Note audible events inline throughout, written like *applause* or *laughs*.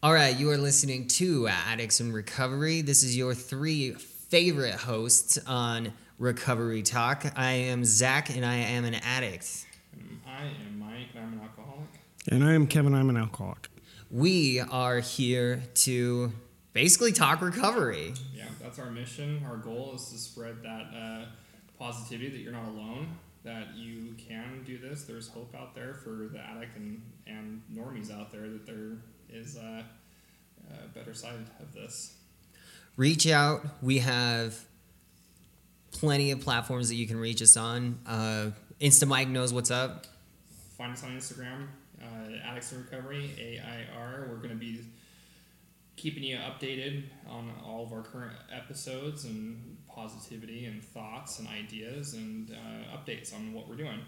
All right, you are listening to Addicts in Recovery. This is your three favorite hosts on Recovery Talk. I am Zach, and I am an addict. I am Mike, and I'm an alcoholic. And I am Kevin. I'm an alcoholic. We are here to basically talk recovery. Yeah, that's our mission. Our goal is to spread that uh, positivity that you're not alone, that you can do this. There's hope out there for the addict and, and normies out there, that there is a, a better side of this. Reach out. We have plenty of platforms that you can reach us on. Uh, Insta Mike knows what's up. Find us on Instagram, uh, Addicts in Recovery, AIR. We're going to be keeping you updated on all of our current episodes and positivity and thoughts and ideas and uh, updates on what we're doing.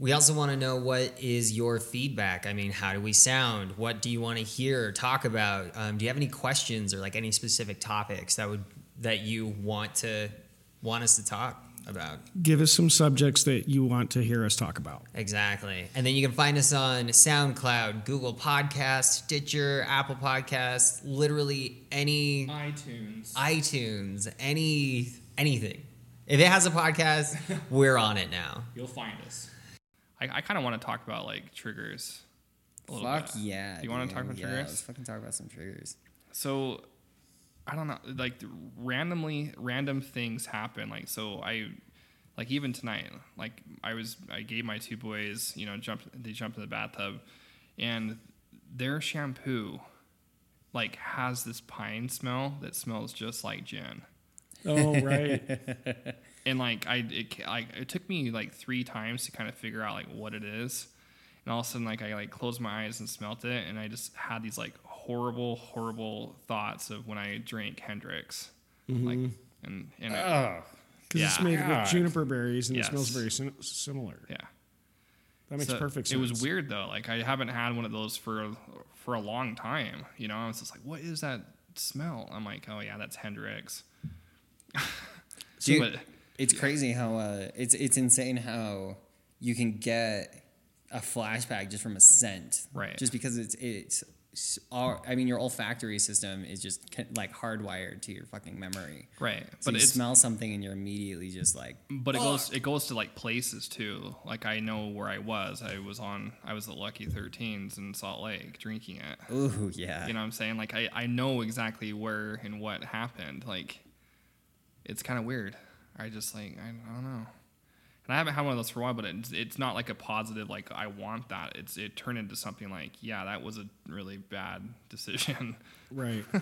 We also want to know what is your feedback. I mean, how do we sound? What do you want to hear or talk about? Um, do you have any questions or like any specific topics that would that you want to want us to talk about? Give us some subjects that you want to hear us talk about. Exactly. And then you can find us on SoundCloud, Google Podcasts, Stitcher, Apple Podcasts, literally any iTunes. iTunes, any anything. If it has a podcast, *laughs* we're on it now. You'll find us. I, I kind of want to talk about like triggers. a little Fuck bit. yeah. Do you want to talk about yeah, triggers? Let's fucking talk about some triggers. so I don't know, like randomly random things happen. Like so I like even tonight, like I was I gave my two boys, you know, jumped they jumped in the bathtub and their shampoo like has this pine smell that smells just like gin. Oh, right. *laughs* And like I it ca- like it took me like 3 times to kind of figure out like what it is. And all of a sudden like I like closed my eyes and smelt it and I just had these like horrible horrible thoughts of when I drank Hendrick's. Mm-hmm. Like and and it- Oh. Because it's made God. with juniper berries and Yes. it smells very sim- similar. yeah. That makes So perfect sense. It was weird though. Like I haven't had one of those for for a long time. You know, I was just like, what is that smell? I'm like, oh yeah, that's Hendrick's. *laughs* Dude, But- it's crazy how uh, it's it's insane how you can get a flashback just from a scent, Right. Just because it's it's. all- I mean, your olfactory system is just like hardwired to your fucking memory. right, So but you smell something and you're immediately just like, but it goes it goes to like places too. Like I know where I was. I was on I was at Lucky 13s in Salt Lake drinking it. ooh, yeah. You know what I'm saying? Like I, I know exactly where and what happened. Like it's kind of weird. I just like I, I don't know. And I haven't had one of those for a while, but it's, it's not like a positive like I want that. It's it turned into something like yeah, that was a really bad *laughs* decision. Right. *laughs*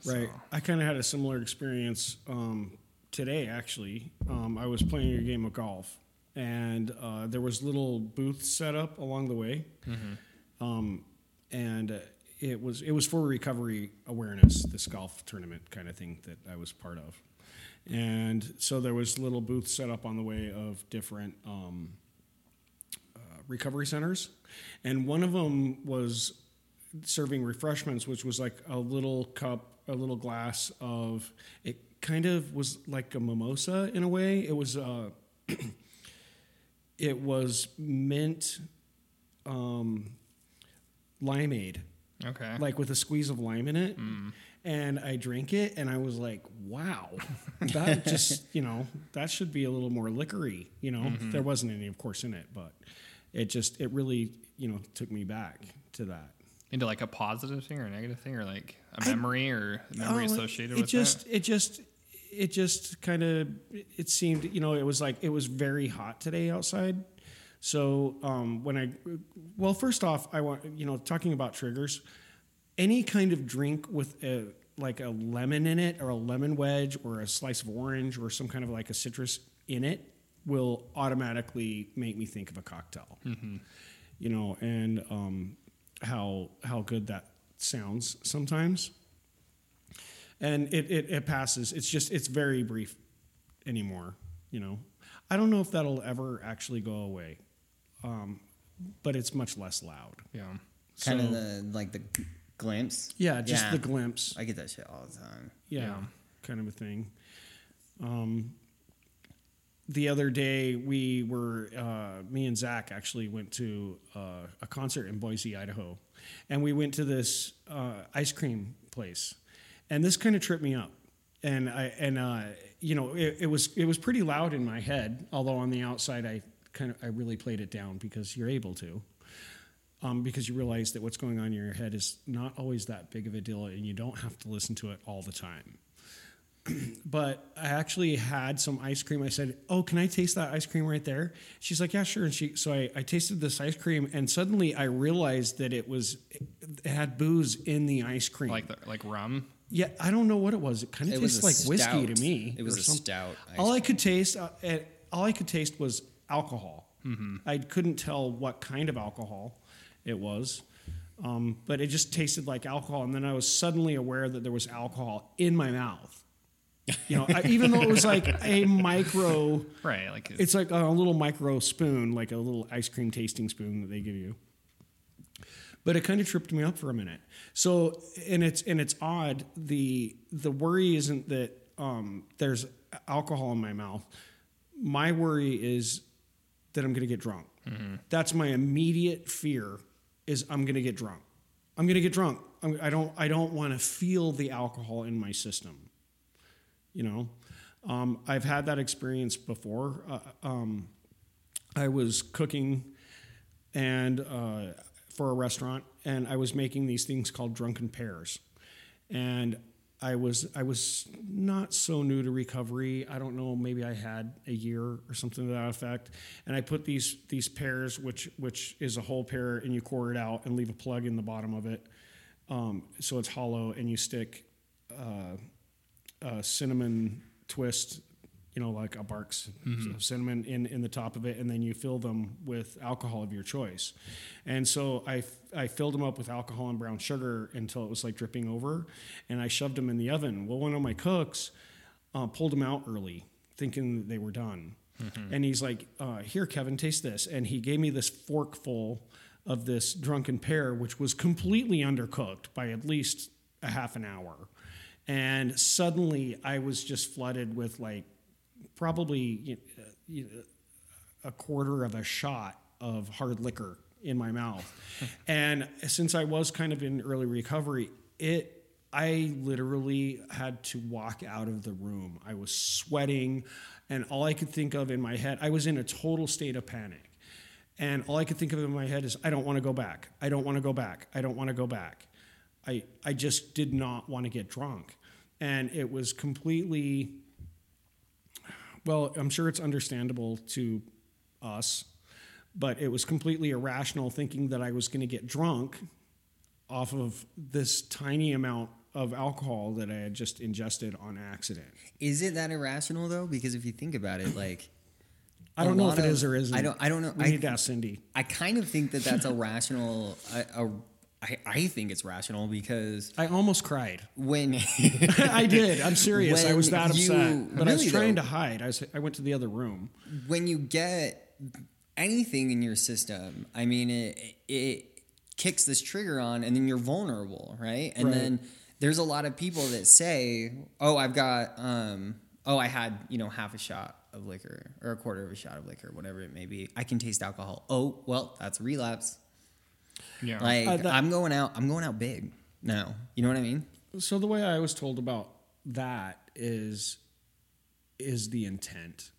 So- Right. I kind of had a similar experience um, today, actually. Um, I was playing a game of golf, and uh, there was little booths set up along the way, um, and uh, it was it was for recovery awareness, this golf tournament kind of thing that I was part of, and so there was little booths set up on the way of different. Um, uh, recovery centers, and one of them was serving refreshments, which was like a little cup, a little glass of. It kind of was like a mimosa in a way. It was. Uh, *clears throat* it was mint, um, limeade, Okay. like with a squeeze of lime in it. And I drank it, and I was like, "Wow, that *laughs* just you know that should be a little more liquory." You know, there wasn't any, of course, in it, but it just it really you know took me back to that. Into like a positive thing or a negative thing or like a memory or memory Oh, associated it with just that. it just it just kind of it seemed you know it was like it was very hot today outside so um, when i well first off i want you know talking about triggers any kind of drink with a like a lemon in it or a lemon wedge or a slice of orange or some kind of like a citrus in it will automatically make me think of a cocktail you know and um, how how good that sounds sometimes and it, it, it passes. It's just it's very brief anymore. You know, I don't know if that'll ever actually go away, um, but it's much less loud. Yeah. kind So- of the like the glimpse. Yeah, just Yeah. the glimpse. I get that shit all the time. Yeah, Yeah. kind of a thing. Um, the other day we were uh, me and Zach actually went to uh, a concert in Boise, Idaho, and we went to this uh, ice cream place, and this kind of tripped me up, and I and uh, you know it, it was it was pretty loud in my head, although on the outside I kind of I really played it down because you're able to. Um, because you realize that what's going on in your head is not always that big of a deal, and you don't have to listen to it all the time *clears throat* but I actually had some ice cream. I said, "Oh, can I taste that ice cream right there?" She's like, "Yeah, sure." And she, so I, I tasted this ice cream, and suddenly I realized that it was, it had booze in the ice cream. Like the, like rum. yeah, I don't know what it was. It kind of tastes a like whiskey to me. It was or a something. stout ice All I could taste, uh, all I could taste was alcohol. I couldn't tell what kind of alcohol it was. Um, but it just tasted like alcohol, and then I was suddenly aware that there was alcohol in my mouth. You know, I, even though it was like a micro, *laughs* Right. Like it's like a little micro spoon, like a little ice cream tasting spoon that they give you. But it kind of tripped me up for a minute. So, and it's and it's odd. the The worry isn't that um, there's alcohol in my mouth. My worry is that I'm going to get drunk. That's my immediate fear. Is I'm going to get drunk. I'm going to get drunk. I'm, I don't. I don't want to feel the alcohol in my system you know um, i've had that experience before uh, um, i was cooking and uh, for a restaurant and i was making these things called drunken pears and i was i was not so new to recovery. I don't know maybe i had a year or something to that effect. And i put these these pears which which is a whole pear and you core it out and leave a plug in the bottom of it. Um, so it's hollow and you stick uh, uh, cinnamon twist, you know, like a Barks so cinnamon in, in the top of it, and then you fill them with alcohol of your choice. And so I, I filled them up with alcohol and brown sugar until it was like dripping over, and I shoved them in the oven. Well, one of my cooks uh, pulled them out early, thinking they were done. And he's like, uh, "Here, Kevin, taste this." And he gave me this forkful of this drunken pear, which was completely undercooked by at least a half an hour. And suddenly I was just flooded with like probably you know, a quarter of a shot of hard liquor in my mouth. *laughs* and since I was kind of in early recovery, it I literally had to walk out of the room. I was sweating and all I could think of in my head, I was in a total state of panic. And all I could think of in my head is I don't want to go back. I don't want to go back. I don't want to go back. I I just did not want to get drunk. And it was completely well, I'm sure it's understandable to us, but it was completely irrational thinking that I was going to get drunk off of this tiny amount of alcohol that I had just ingested on accident. Is it that irrational though? Because if you think about it, like I don't know if it of- is or isn't. I don't. I don't know. We I, need to ask Cindy. I kind of think that that's a rational. A, a, I, I think it's rational because I almost cried. when *laughs* I did. I'm serious. I was that you- upset, but I was trying though. to hide. I was. I went to the other room. when you get anything in your system, I mean, it it kicks this trigger on, and then you're vulnerable, right? And Right. then there's a lot of people that say, "Oh, I've got, um, oh, I had, you know, half a shot of liquor or a quarter of a shot of liquor, whatever it may be. I can taste alcohol. Oh, well, that's relapse. Yeah. Like Uh, that- I'm going out. I'm going out big now. You know what I mean? So the way I was told about that is is the intent.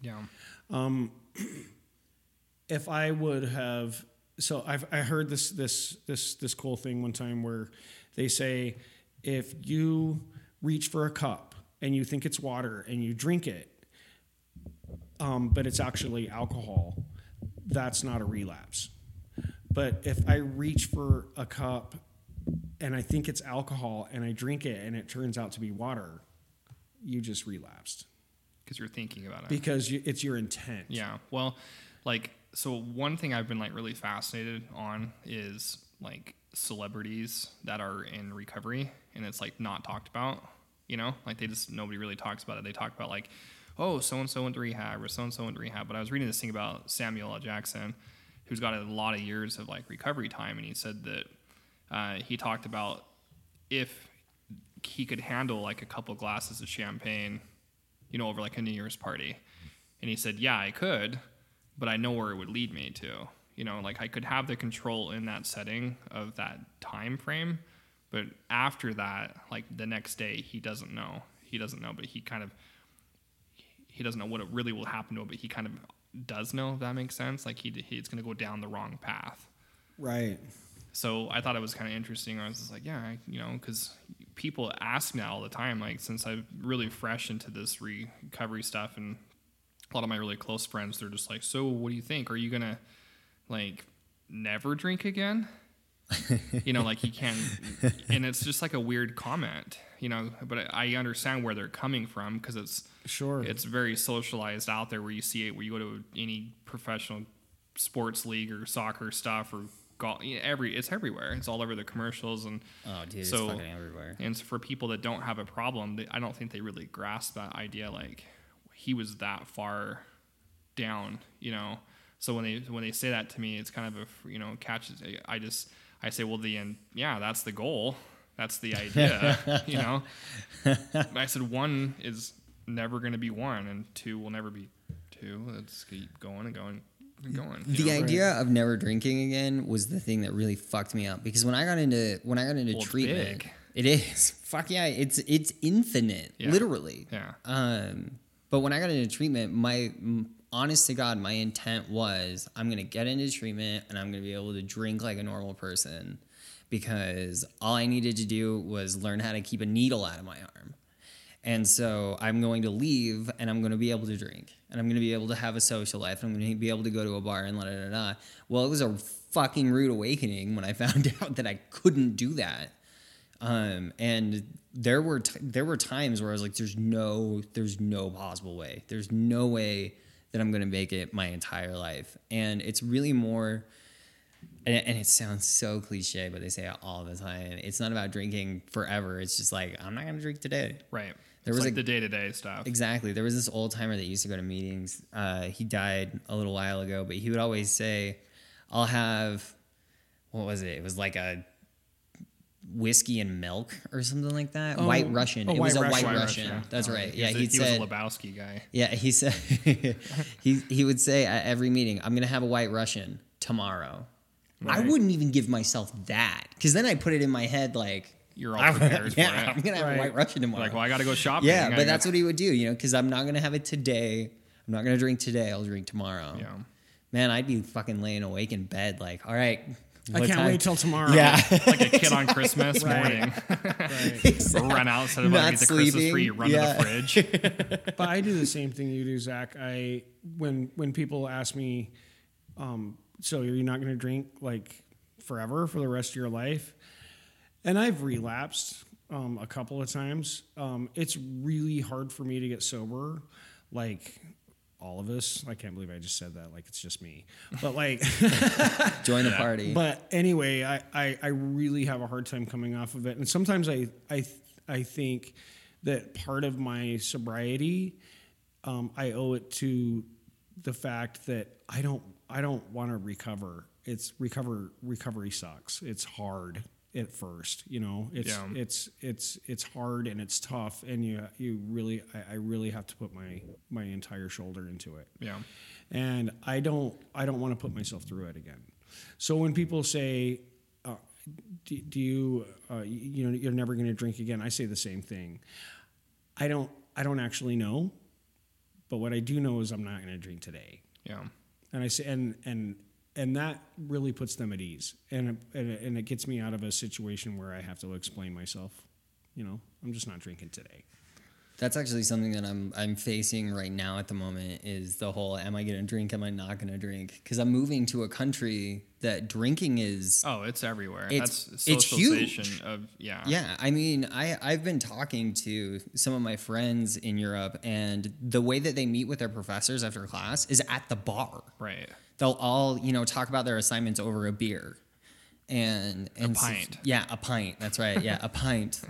yeah. *clears throat* if I would have so I've I heard this this this this cool thing one time where they say if you reach for a cup and you think it's water and you drink it, um, but it's actually alcohol, that's not a relapse. But if I reach for a cup and I think it's alcohol and I drink it and it turns out to be water, you just relapsed Because you're thinking about it. because you, it's your intent. Yeah. Well, like, so one thing I've been like really fascinated on is like celebrities that are in recovery and it's like not talked about, you know, like they just, nobody really talks about it. They talk about like, oh, so and so went to rehab or so and so went to rehab. But I was reading this thing about Samuel L. Jackson, who's got a lot of years of like recovery time. And he said that uh, he talked about if he could handle like a couple glasses of champagne, you know, over like a New Year's party. And he said, "Yeah, I could, but I know where it would lead me to. You know, like I could have the control in that setting of that time frame, but after that, like the next day, he doesn't know. He doesn't know, but he kind of he doesn't know what it really will happen to him, but he kind of does know if that makes sense. Like he he's going to go down the wrong path. Right. So I thought it was kind of interesting. I was just like, yeah, I, you know, because people ask me that all the time. Like since I'm really fresh into this recovery stuff, and a lot of my really close friends, they're just like, so what do you think? Are you gonna like never drink again? You know, like he *laughs* can, and it's just like a weird comment, you know. But I understand where they're coming from because it's Sure. it's very socialized out there where you see it where you go to any professional sports league or soccer stuff or golf every it's everywhere it's all over the commercials and Oh, dude, so it's fucking everywhere. and so for people that don't have a problem they, i don't think they really grasp that idea like he was that far down you know so when they when they say that to me it's kind of a you know catches i just i say well the end yeah that's the goal that's the idea *laughs* you know i said one is never going to be one and two will never be two let's keep going and going and going The know? idea of never drinking again was the thing that really fucked me up because when I got into when I got into Well, treatment, big. it is *laughs* fuck yeah, it's it's infinite, Yeah. literally. Yeah. Um, but when I got into treatment, my m- honest to God, my intent was I'm gonna get into treatment and I'm gonna be able to drink like a normal person because all I needed to do was learn how to keep a needle out of my arm. And so I'm going to leave and I'm going to be able to drink and I'm going to be able to have a social life and I'm going to be able to go to a bar and la da da da. Well, it was a fucking rude awakening when I *laughs* found out that I couldn't do that. Um, and there were t- there were times where I was like, "There's no, there's no possible way. There's no way that I'm going to make it my entire life." And it's really more and, and it sounds so cliche, but they say it all the time. It's not about drinking forever. It's just like I'm not gonna drink today. right There it's was like a- the day-to-day stuff Exactly. There was this old timer that used to go to meetings. Uh, he died a little while ago, but he would always say, "I'll have what was it? It was like a whiskey and milk or something like that. Oh, white Russian. a it was White a white Russian. That's Oh, right. he Yeah, was a- he he said. was a Lebowski guy Yeah, he said *laughs* he he would say at every meeting, "I'm gonna have a White Russian tomorrow." I wouldn't even give myself that because then I put it in my head like, You're all *laughs* prepared yeah. I'm gonna have Right. a White Russian tomorrow. like well i gotta go shopping yeah, but that's what he would do, you know, because I'm not gonna have it today. I'm not gonna drink today. I'll drink tomorrow. yeah Man, I'd be fucking laying awake in bed like, all right. I can't time- wait till tomorrow. Yeah. *laughs* like a kid on Christmas Right. morning. Right. *laughs* run out instead of Not like get the Christmas sleeping. tree, you run Yeah. to the fridge. *laughs* but I do the same thing you do, Zach. I when when people ask me, um, so are you're not going to drink like forever for the rest of your life, and I've relapsed um, a couple of times. Um, it's really hard for me to get sober, like all of us. I can't believe I just said that. Like it's just me, but like. *laughs* Join the *laughs* party. But anyway, I, I, I really have a hard time coming off of it, and sometimes I I I think that part of my sobriety, um, I owe it to the fact that I don't I don't want to recover. It's recover recovery sucks. It's hard at first, you know. It's Yeah. it's it's it's hard and it's tough, and you you really I, I really have to put my my entire shoulder into it yeah. and I don't I don't want to put myself through it again. So when people say, uh, do, "Do you uh, you, you know you're never going to drink again?" I say the same thing. I don't I don't actually know, but what I do know is I'm not going to drink today. Yeah. And I say and and and that really puts them at ease, and it, and it, and it gets me out of a situation where I have to explain myself. You know, I'm just not drinking today. That's actually something that I'm I'm facing right now at the moment is the whole am I going to drink am I not going to drink cuz I'm moving to a country that drinking is Oh, it's everywhere. It's- That's it's huge. of yeah. Yeah, I mean, I I've been talking to some of my friends in Europe and the way that they meet with their professors after class is at the bar. Right. They'll all, you know, talk about their assignments over a beer. And and so- pint. yeah, a pint. That's right. Yeah, a pint.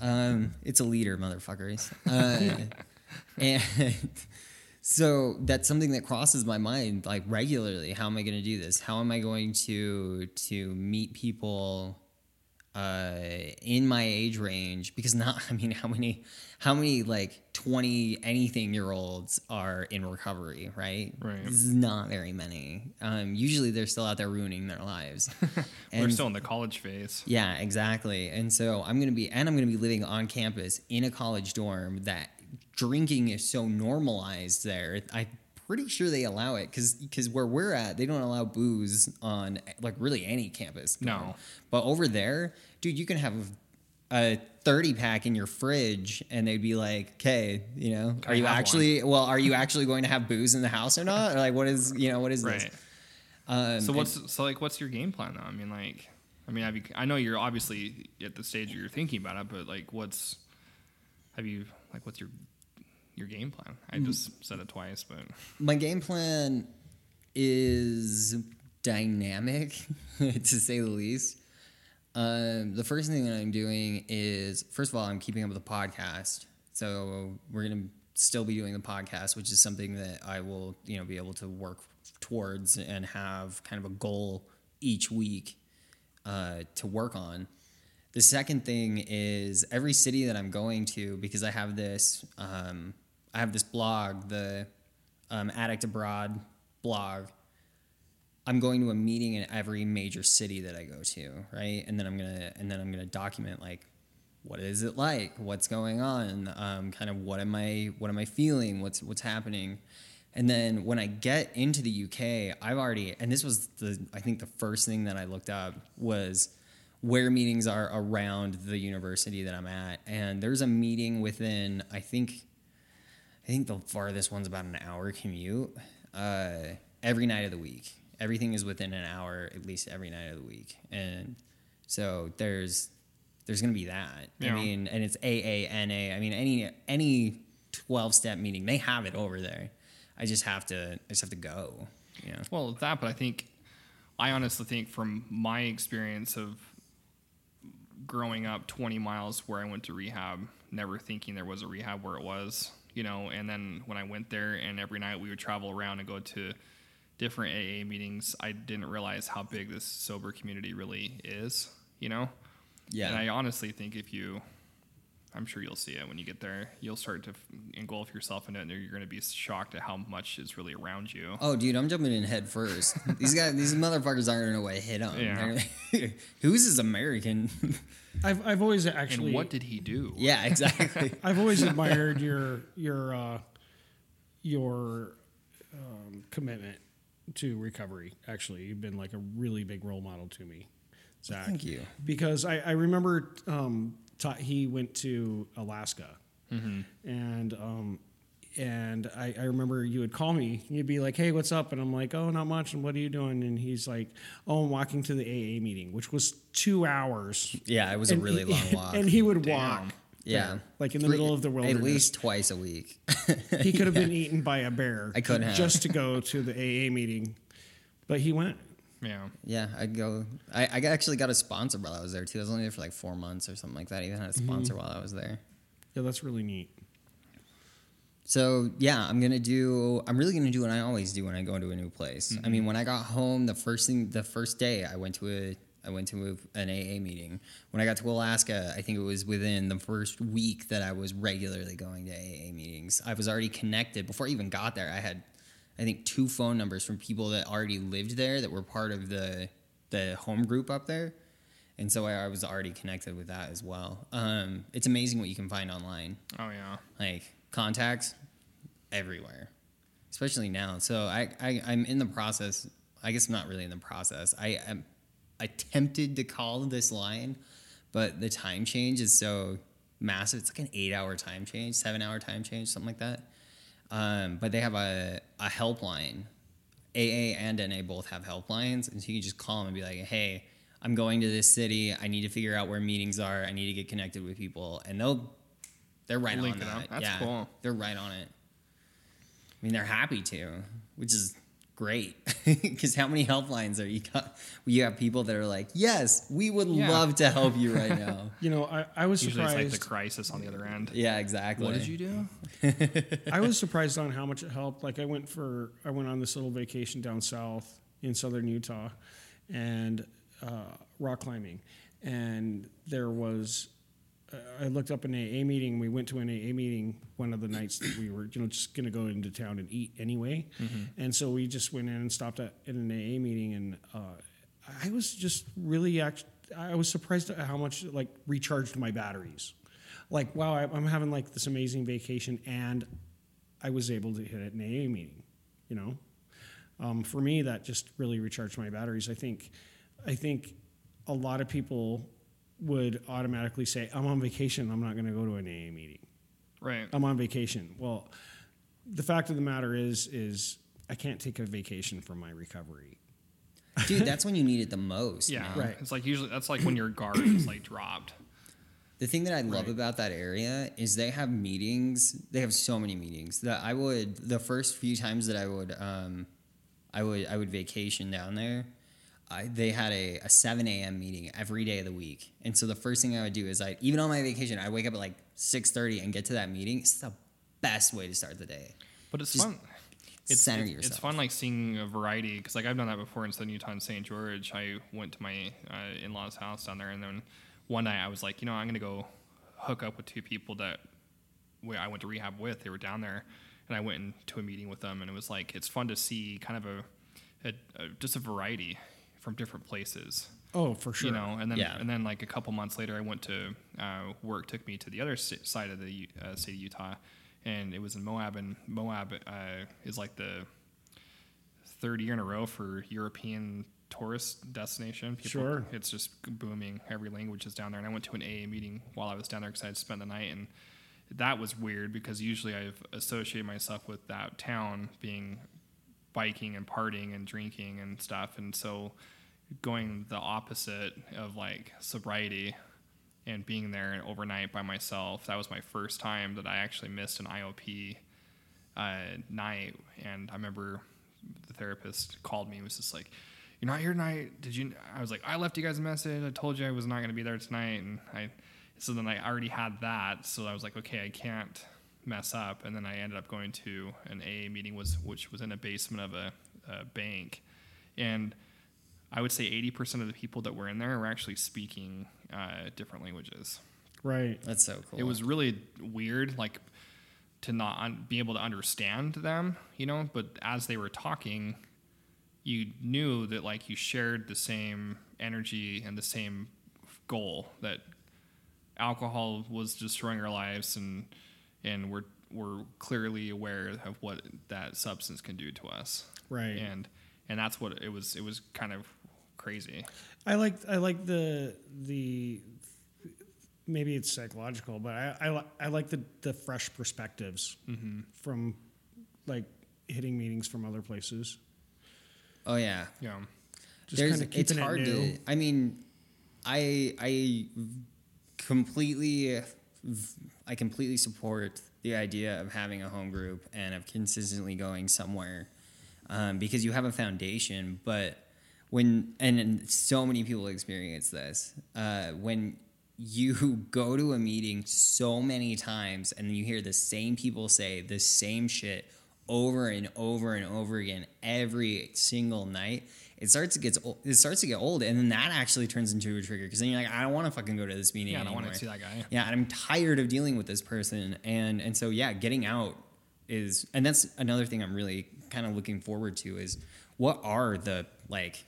Um, it's a liter, motherfuckers. Uh, *laughs* and so that's something that crosses my mind like regularly. How am I going to do this? How am I going to to meet people uh, in my age range because not *laughs* I mean how many how many like 20 anything year olds are in recovery right Right. This is not very many um, usually they're still out there ruining their lives *laughs* We're still in the college phase. yeah, exactly. And so I'm going to be, and I'm going to be living on campus in a college dorm that drinking is so normalized there. I'm pretty sure they allow it because because where we're at, they don't allow booze on like really any campus. dorm. No. but over there, dude, you can have a 30 pack in your fridge and they'd be like, okay, you know, Can are you actually, well, are you *laughs* actually going to have booze in the house or not? Or like, what is, you know, what is this? Right. Um, So and- what's so like? What's your game plan though? I mean, like, I mean, you, I know you're obviously at the stage where you're thinking about it, but like, what's have you like? What's your your game plan? I Mm. just said it twice, but my game plan is dynamic *laughs* to say the least um, the first thing that i'm doing is first of all i'm keeping up with the podcast so we're going to still be doing the podcast which is something that i will you know be able to work towards and have kind of a goal each week uh, to work on the second thing is every city that I'm going to because I have this um, I have this blog, the um, Addict Abroad blog. I'm going to a meeting in every major city that I go to, right? And then I'm gonna and then I'm gonna document like what is it like, what's going on, um, kind of what am I what am I feeling, what's what's happening. And then when I get into the UK, I've already and this was the I think the first thing that I looked up was where meetings are around the university that I'm at. And there's a meeting within I think I think the farthest one's about an hour commute uh, every night of the week. Everything is within an hour at least every night of the week, and so there's there's gonna be that. Yeah. I mean, and it's AA NA. I mean, any any twelve step meeting they have it over there. I just have to I just have to go. You know. well, that. But I think I honestly think from my experience of growing up 20 miles where I went to rehab, never thinking there was a rehab where it was, you know, and then when I went there and every night we would travel around and go to different AA meetings, I didn't realize how big this sober community really is, you know? Yeah. And I honestly think if you, I'm sure you'll see it when you get there, you'll start to f- engulf yourself in it and you're going to be shocked at how much is really around you. Oh, dude, I'm jumping in head first. *laughs* these guys, these motherfuckers aren't gonna know what hit them. Yeah. *laughs* Who's this American? *laughs* I've I've always actually and what did he do? yeah, exactly. I've always admired your your uh, your um, commitment to recovery. Actually, you've been like a really big role model to me, Zach. Thank you. Because I, I remember um, ta- he went to Alaska, and um, and I, I remember you would call me. You'd be like, "Hey, what's up?" And I'm like, "Oh, not much." And what are you doing? And he's like, "Oh, I'm walking to the AA meeting, which was two hours." Yeah, it was a really he- long *laughs* walk. And he would Damn. walk. yeah, there, like in the Three- middle of the wilderness. At least twice a week. He could have *laughs* been eaten by a bear. I could have. just to go to the AA meeting, but he went. Yeah. yeah, I'd go. I, I actually got a sponsor while I was there too. I was only there for like four months or something like that. I even had a mm-hmm. sponsor while I was there. Yeah, that's really neat. So yeah, I'm gonna do. I'm really gonna do what I always do when I go into a new place. I mean, mm-hmm. when I got home, the first thing, the first day, I went to a, I went to an AA meeting. When I got to Alaska, I think it was within the first week that I was regularly going to AA meetings. I was already connected before I even got there. I had, I think, two phone numbers from people that already lived there that were part of the the home group up there. And so I, I was already connected with that as well. Um, it's amazing what you can find online Oh yeah. like contacts everywhere especially now so I, I i'm in the process i guess I'm not really in the process i am attempted to call this line but the time change is so massive it's like an eight hour time change seven hour time change something like that um, but they have a, a helpline aa and na both have helplines and so you can just call them and be like hey i'm going to this city i need to figure out where meetings are i need to get connected with people and they'll they're right Link on it that. That's yeah, cool. They're right on it. I mean, they're happy to, which is great. *laughs* Because how many helplines are you got? You have people that are like, "Yes, we would Yeah. love to help you right *laughs* now." You know, I, I was Usually it's like surprised. the crisis on the other end. yeah, exactly. What did you do? I was surprised on how much it helped. Like I went for I went on this little vacation down south in southern Utah, and uh, rock climbing, and there was. I looked up an AA meeting. We went to an AA meeting one of the nights that we were, you know, just going to go into town and eat anyway, and so we just went in and stopped at in an AA meeting, and uh, I was just really act- I was surprised at how much like recharged my batteries. Like, wow, I'm having like this amazing vacation, and I was able to hit an AA meeting. You know, um, for me, that just really recharged my batteries. I think, I think, a lot of people would automatically say, "I'm on vacation. I'm not going to go to an AA meeting. Right. I'm on vacation." Well, the fact of the matter is, is I can't take a vacation from my recovery. Dude, that's when you need it the most. Yeah. man. Right. It's like usually that's like when your guard is like dropped. The thing that I love Right. about that area is they have meetings. They have so many meetings that I would the first few times that I would um, I would I would vacation down there. I, they had a, a 7 a.m. meeting every day of the week, and so the first thing I would do is I even on my vacation I wake up at like 6:30 and get to that meeting. It's the best way to start the day. But it's Just fun. It's, center it's, yourself. it's fun like seeing a variety because like I've done that before in Southern Utah and St. George. I went to my uh, in-laws' house down there, and then one night I was like, you know, I'm gonna go hook up with two people that I went to rehab with. They were down there, and I went into a meeting with them, and it was like it's fun to see kind of a, a, a just a variety from different places. Oh, for sure. You know, and then Yeah. and then like a couple months later, I went to uh, work. Took me to the other si- side of the uh, state of Utah, and it was in Moab. And Moab uh, is like the third year in a row for European tourist destination. People, Sure. it's just booming. Every language is down there. And I went to an AA meeting while I was down there because I had spent the night, and that was weird because usually I've associated myself with that town being biking and partying and drinking and stuff, and so going the opposite of like sobriety and being there overnight by myself. That was my first time that I actually missed an IOP uh, night, and I remember the therapist called me. and was just like, "You're not here tonight? Did you?" I was like, "I left you guys a message. I told you I was not going to be there tonight." And I, so then I already had that. So I was like, "Okay, I can't mess up." And then I ended up going to an AA meeting, was which was in a basement of a, a bank, and I would say 80% of the people that were in there were actually speaking uh, different languages. Right. That's so cool. It was really weird, like to not un- be able to understand them, you know. But as they were talking, you knew that like you shared the same energy and the same goal that alcohol was destroying our lives, and and we're we're clearly aware of what that substance can do to us, Right. and and that's what it was. It was kind of crazy. I like I like the the maybe it's psychological, but I I, I like the the fresh perspectives mm-hmm. from like hitting meetings from other places. oh yeah. Yeah. Just There's, kind of keeping it's hard it new. to. I mean, I I completely I completely support the idea of having a home group and of consistently going somewhere um, because you have a foundation. But when and, so many people experience this uh, when you *laughs* go to a meeting so many times and you hear the same people say the same shit over and over and over again every single night it starts to get it starts to get old and then that actually turns into a trigger because then you're like I don't want to fucking go to this meeting Yeah, I don't want to see that guy. Yeah, and I'm tired of dealing with this person, and and so yeah, getting out is, and that's another thing I'm really kind of looking forward to is what are the like,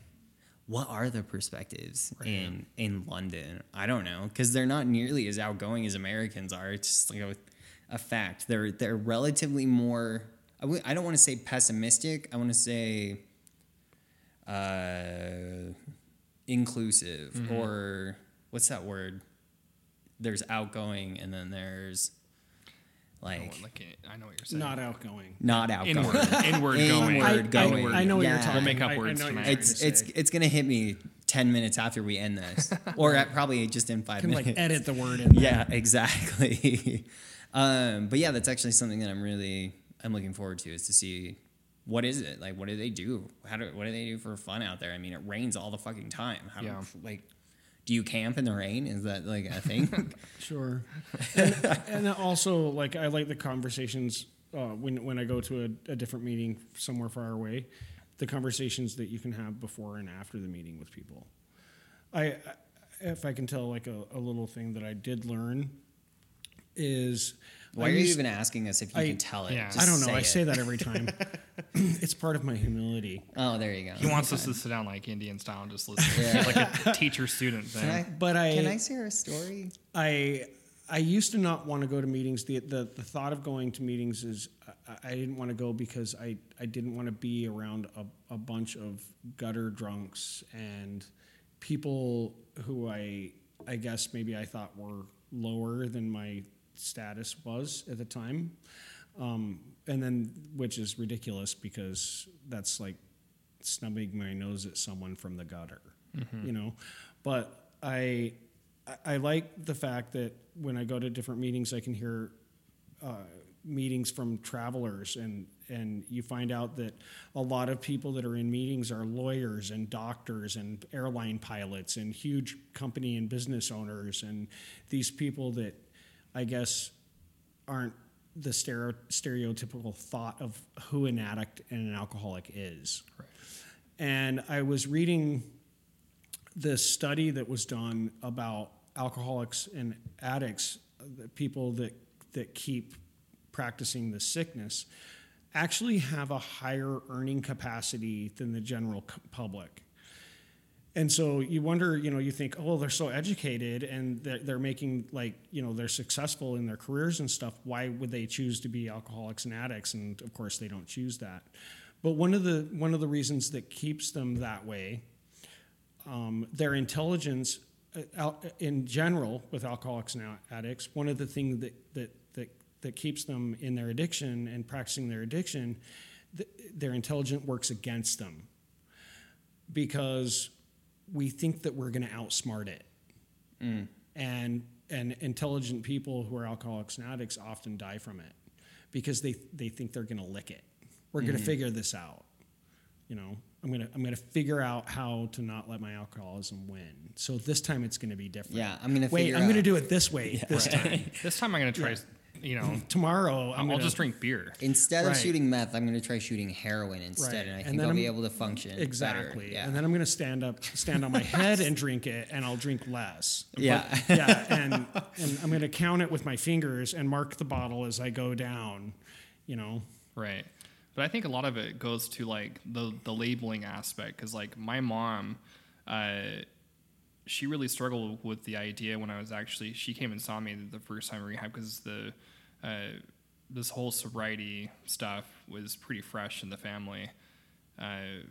what are the perspectives in in London? I don't know because they're not nearly as outgoing as Americans are. It's just like a, a fact. They're they're relatively more. I w- I don't want to say pessimistic. I want to say. Uh, inclusive Mm-hmm. or what's that word? There's outgoing and then there's like like. I know what you're saying. Not outgoing. not outgoing. inward, inward *laughs* going. Inward I, going. I, I know what Yeah. you're talking. We'll make up I- I words know tonight. It's trying it's say. it's gonna hit me ten minutes after we end this, *laughs* or at probably just in five can minutes. like edit the word in. There. yeah, exactly. *laughs* um, but yeah, that's actually something that I'm really I'm looking forward to is to see what is it like. What do they do? How do what do they do for fun out there? I mean, it rains all the fucking time. How do, Yeah. like, do you camp in the rain? Is that like a thing? *laughs* Sure. *laughs* and, and also, like, I like the conversations uh, when when I go to a, a different meeting somewhere far away. The conversations that you can have before and after the meeting with people. I, I if I can tell like a, a little thing that I did learn is Why I are you even asking us if you I- can tell it? Yeah. Just I don't know. I it. say that every time. *laughs* it's part of my humility. Oh, there you go. He wants us to sit down like Indian style and just listen. Yeah. like a teacher student thing. Can I, But I, can I share a story? I I used to not want to go to meetings. The the, the thought of going to meetings is I, I didn't want to go because I, I didn't want to be around a, a bunch of gutter drunks and people who I I guess maybe I thought were lower than my status was at the time. Um, and then which is ridiculous because that's like snubbing my nose at someone from the gutter, you know. But I, I- I like the fact that when I go to different meetings, I can hear uh, meetings from travelers, and and you find out that a lot of people that are in meetings are lawyers and doctors and airline pilots and huge company and business owners, and these people that I guess aren't the stereo, stereotypical thought of who an addict and an alcoholic is. And I was reading this study that was done about alcoholics and addicts, the people that that keep practicing the sickness, actually have a higher earning capacity than the general public. And so you wonder, you know, you think, oh, they're so educated and they're, making like, you know, they're successful in their careers and stuff. Why would they choose to be alcoholics and addicts? And of course, they don't choose that. But one of the one of the reasons that keeps them that way, um, their intelligence uh, in general with alcoholics and addicts. One of the things that that that that keeps them in their addiction and practicing their addiction, th- their intelligence works against them because we think that we're going to outsmart it. Mm. And and intelligent people who are alcoholics and addicts often die from it because they they think they're going to lick it. We're going to mm-hmm. figure this out. You know, I'm going to I'm going to figure out how to not let my alcoholism win. So this time it's going to be different. Yeah, I'm gonna Wait, I'm going to do it this way this time. *laughs* This time I'm gonna try. You know, *laughs* Tomorrow I'm I'll going to just drink beer. Instead Right. of shooting meth, I'm going to try shooting heroin instead, Right. and I And think then I'll be I'm- able to function better. Exactly. Yeah. And then I'm going to stand up, stand on my *laughs* head and drink it, and I'll drink less. *laughs* Yeah. But- yeah. And, and I'm going to count it with my fingers and mark the bottle as I go down, you know? Right. But I think a lot of it goes to like the the labeling aspect because like my mom, uh, she really struggled with the idea when I was actually she came and saw me the first time in rehab because the uh, this whole sobriety stuff was pretty fresh in the family. Uh,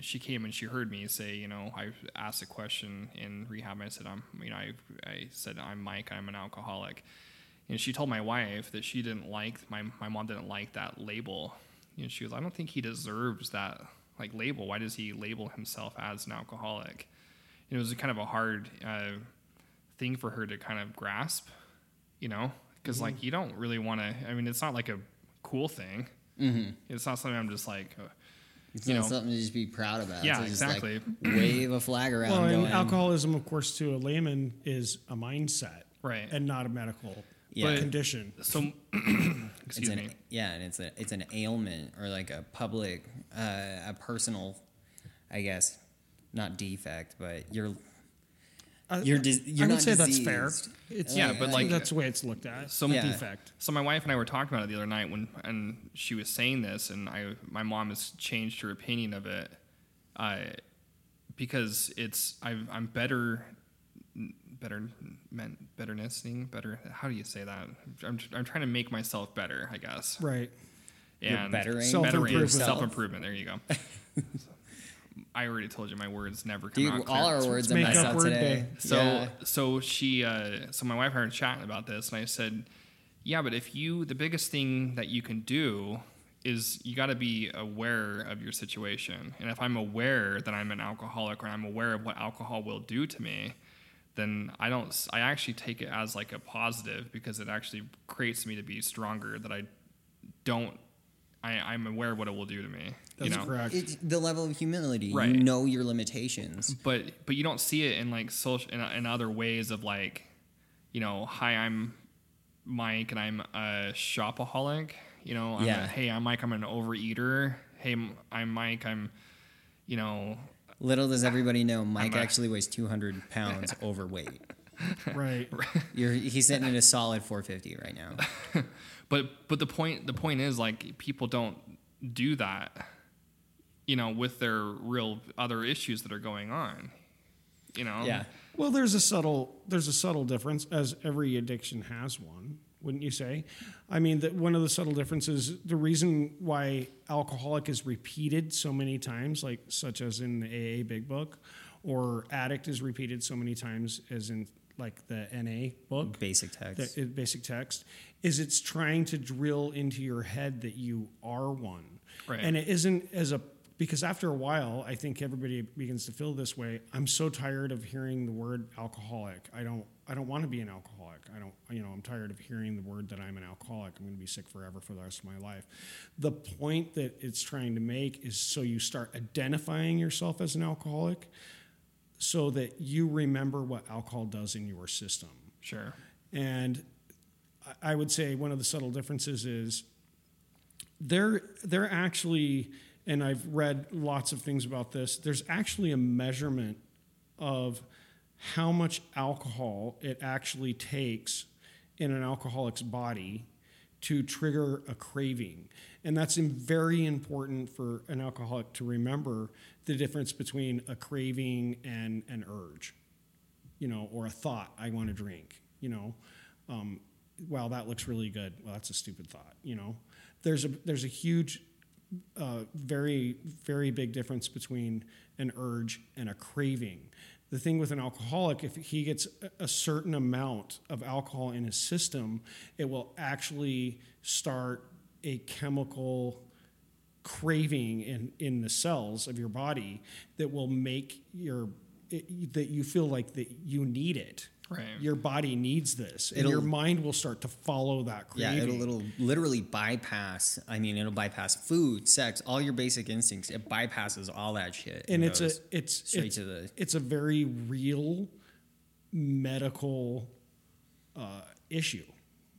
she came and she heard me say, you know, I asked a question in rehab. I said, I'm, you know, I, I said, I'm Mike. I'm an alcoholic. And she told my wife that she didn't like my my mom didn't like that label. You know, she was, I don't think he deserves that like label. Why does he label himself as an alcoholic? And it was kind of a hard uh, thing for her to kind of grasp, you know, because like you don't really want to. I mean, it's not like a cool thing. Mm-hmm. It's not something I'm just like. Uh, It's you not know. something to just be proud about. Yeah, to just, like, exactly. wave a flag around. Well, and going, alcoholism, of course, to a layman is a mindset. Right. And not a medical Yeah. condition. so, *clears throat* It's excuse an, me. Yeah, and it's a it's an ailment or like a public, uh, a personal, I guess, not defect, but you're I- you're dis- you're I would not say that's fair. It's, Yeah, but, like- that's the way it's looked at. So- Some Yeah. defect. So my wife and I were talking about it the other night when, and she was saying this, and I, my mom has changed her opinion of it, uh, because it's I, I'm better, better, men, betternessing, better. How do you say that? I'm, I'm trying to make myself better, I guess. Right. You're And bettering Self-improvement. self improvement. There you go. *laughs* I already told you my words never come Dude, out. all clear. our words are make messed up up word today. day. So Yeah. so she uh, so my wife and I were chatting about this, and I said, yeah, but if you the biggest thing that you can do is you got to be aware of your situation, and if I'm aware that I'm an alcoholic or I'm aware of what alcohol will do to me. Then I don't. I actually take it as like a positive because it actually creates me to be stronger. That I don't. I, I'm aware of what it will do to me. That's you know? correct. It's the level of humility. Right. You know your limitations. but but you don't see it in like social in, in other ways of like you know hi i'm mike and i'm a shopaholic you know I'm a- Yeah. hey i'm mike i'm an overeater hey I'm mike i'm you know Little does everybody know, Mike a- actually weighs 200 pounds *laughs* overweight. Right. *laughs* You're, he's sitting at a solid 450 right now. *laughs* But but the point the point is like people don't do that, you know, with their real other issues that are going on. You know. Yeah. Well, there's a subtle there's a subtle difference, as every addiction has one, wouldn't you say? I mean, that one of the subtle differences, the reason why alcoholic is repeated so many times, like such as in the AA Big Book, or addict is repeated so many times as in like the NA book, Basic text. the basic text, is it's trying to drill into your head that you are one. Right. And it isn't as a because after a while, I think everybody begins to feel this way. I'm so tired of hearing the word alcoholic. I don't I don't want to be an alcoholic. I don't you know, I'm tired of hearing the word that I'm an alcoholic. I'm going to be sick forever for the rest of my life. The point that it's trying to make is so you start identifying yourself as an alcoholic so that you remember what alcohol does in your system. Sure. And I- would say one of the subtle differences is they're they're actually, and I've read lots of things about this. There's actually a measurement of how much alcohol it actually takes in an alcoholic's body to trigger a craving. And that's very important for an alcoholic to remember the difference between a craving and an urge you know, or a thought, I want to drink, you know. Um, wow, that looks really good. Well, that's a stupid thought, you know. There's a there's a huge, uh, very very big difference between an urge and a craving. The thing with an alcoholic, if he gets a- a certain amount of alcohol in his system, it will actually start a chemical craving in, in the cells of your body that will make your it, that you feel like that you need it. Right. Your body needs this, and It'll- your mind will start to follow that Yeah, craving. it'll, it'll literally bypass. I mean, it'll bypass food, sex, all your basic instincts. It bypasses all that shit. and it's a it's straight it's, to the. it's a very real medical uh, issue.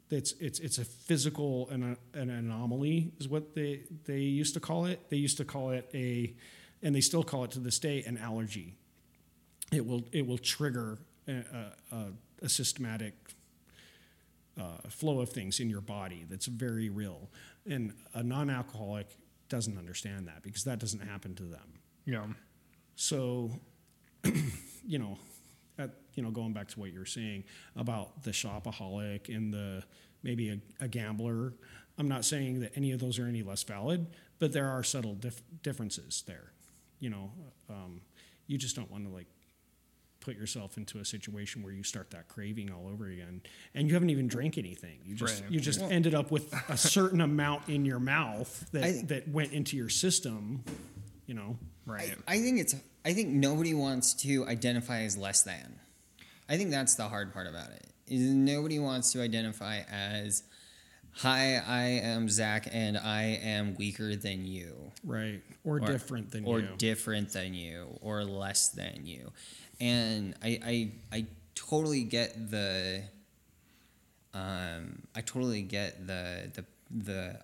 It's it's it's a physical an, an anomaly is what they they used to call it. They used to call it a, and they still call it to this day an allergy. It will it will trigger a, a, systematic uh, flow of things in your body that's very real, and a non-alcoholic doesn't understand that because that doesn't happen to them. Yeah. So, *clears throat* you know, at, you know, going back to what you were saying about the shopaholic and the maybe a, a gambler, I'm not saying that any of those are any less valid, but there are subtle dif- differences there. You know, um, you just don't want to like put yourself into a situation where you start that craving all over again, and you haven't even drank anything. You just Right. you just ended up with a certain amount in your mouth that I think- that went into your system. You know. Right. I, I think it's. I think nobody wants to identify as less than. I think that's the hard part about it. Is nobody wants to identify as, "Hi, I am Zach, and I am weaker than you." Right. Or, different than or you. Or different than you or less than you and i i, I totally get the um i totally get the the the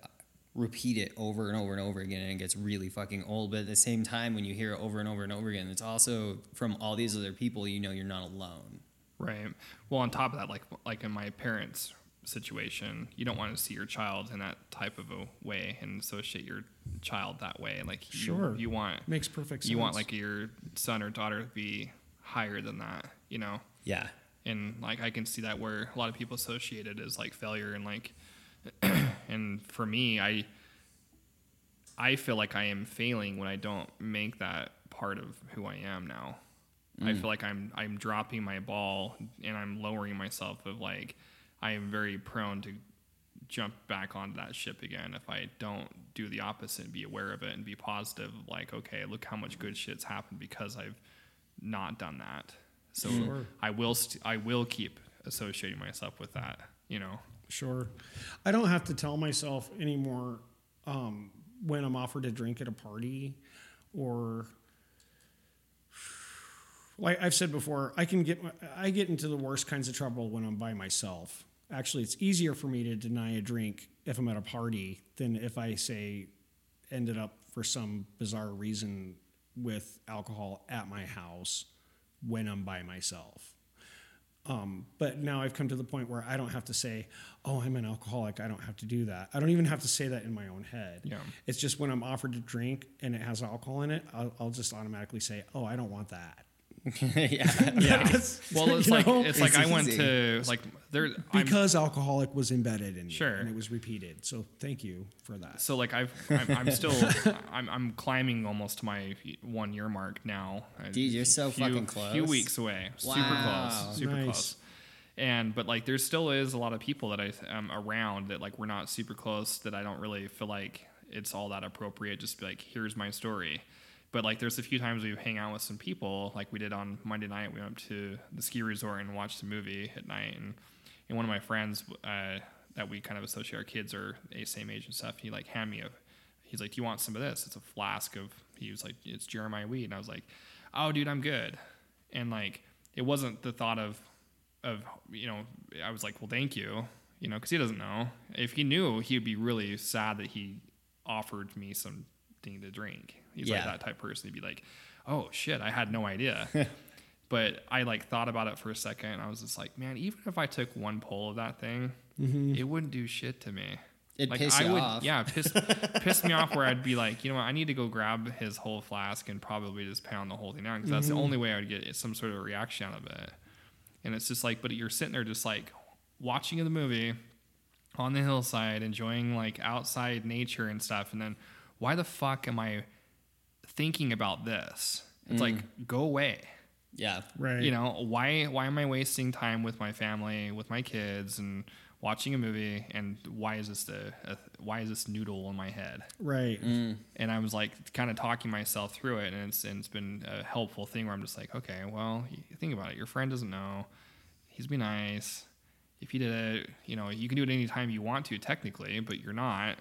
repeat it over and over and over again and it gets really fucking old but at the same time when you hear it over and over and over again it's also from all these other people you know you're not alone Right. Well, on top of that, like like in my parents' situation, you don't want to see your child in that type of a way and associate your child that way. Like you, Sure. you want Makes perfect sense. you want like your son or daughter to be higher than that, you know. yeah And like I can see that where a lot of people associate it as like failure and like *clears throat* and for me, I I feel like I am failing when I don't make that part of who I am now. I mm. feel like I'm I'm dropping my ball and I'm lowering myself of like I am very prone to jump back onto that ship again if I don't do the opposite and be aware of it and be positive like okay look how much good shit's happened because I've not done that so Sure. I will st- I will keep associating myself with that you know Sure. I don't have to tell myself anymore um, when I'm offered a drink at a party or like I've said before, I can get I get into the worst kinds of trouble when I'm by myself. Actually, it's easier for me to deny a drink if I'm at a party than if I say ended up for some bizarre reason with alcohol at my house when I'm by myself. Um, but now I've come to the point where I don't have to say, "Oh, I'm an alcoholic." I don't have to do that. I don't even have to say that in my own head. Yeah. It's just when I'm offered to drink and it has alcohol in it, I'll, I'll just automatically say, "Oh, I don't want that." *laughs* yeah. Yeah. *laughs* Because, well, it's like know, it's like I went easy. to like there I'm, because alcoholic was embedded in me Sure. and it was repeated. So thank you for that. so like I've I'm, I'm still *laughs* I'm, I'm climbing almost to my one year mark now. Dude, you're so few, fucking close. A few weeks away. Super close. Super Nice. close. And but like there still is a lot of people that I am um, around that like we're not super close that I don't really feel like it's all that appropriate. Just be like, here's my story. But like there's a few times we hang out with some people, like we did on Monday night. We went up to the ski resort and watched a movie at night, and and one of my friends uh, that we kind of associate our kids are a same age and stuff. He like hand me a, he's like, do you want some of this? It's a flask of. He was like, it's Jeremiah weed, and I was like, oh, dude, I'm good. And like it wasn't the thought of of you know I was like, well, thank you, you know, because he doesn't know. If he knew, he'd be really sad that he offered me something to drink. He's like that type of person. He'd be like, oh shit, I had no idea. *laughs* but I like thought about it for a second. And I was just like, man, even if I took one pull of that thing, mm-hmm. it wouldn't do shit to me. It'd like piss I would, off. yeah, piss *laughs* piss me off. Where I'd be like, you know what, I need to go grab his whole flask and probably just pound the whole thing down because that's the mm-hmm. only way I would get some sort of reaction out of it. And it's just like, but you're sitting there just like watching the movie on the hillside, enjoying like outside nature and stuff, and then why the fuck am I thinking about this? It's like mm. go away. Yeah. right. You know why? Why am I wasting time with my family, with my kids, and watching a movie? And why is this the a, why is this noodle in my head? Right. Mm. And I was like kind of talking myself through it, and it's and it's been a helpful thing where I'm just like, okay, well, think about it. Your friend doesn't know. He's be nice. If you did it, you know, you can do it anytime you want to, technically, but you're not.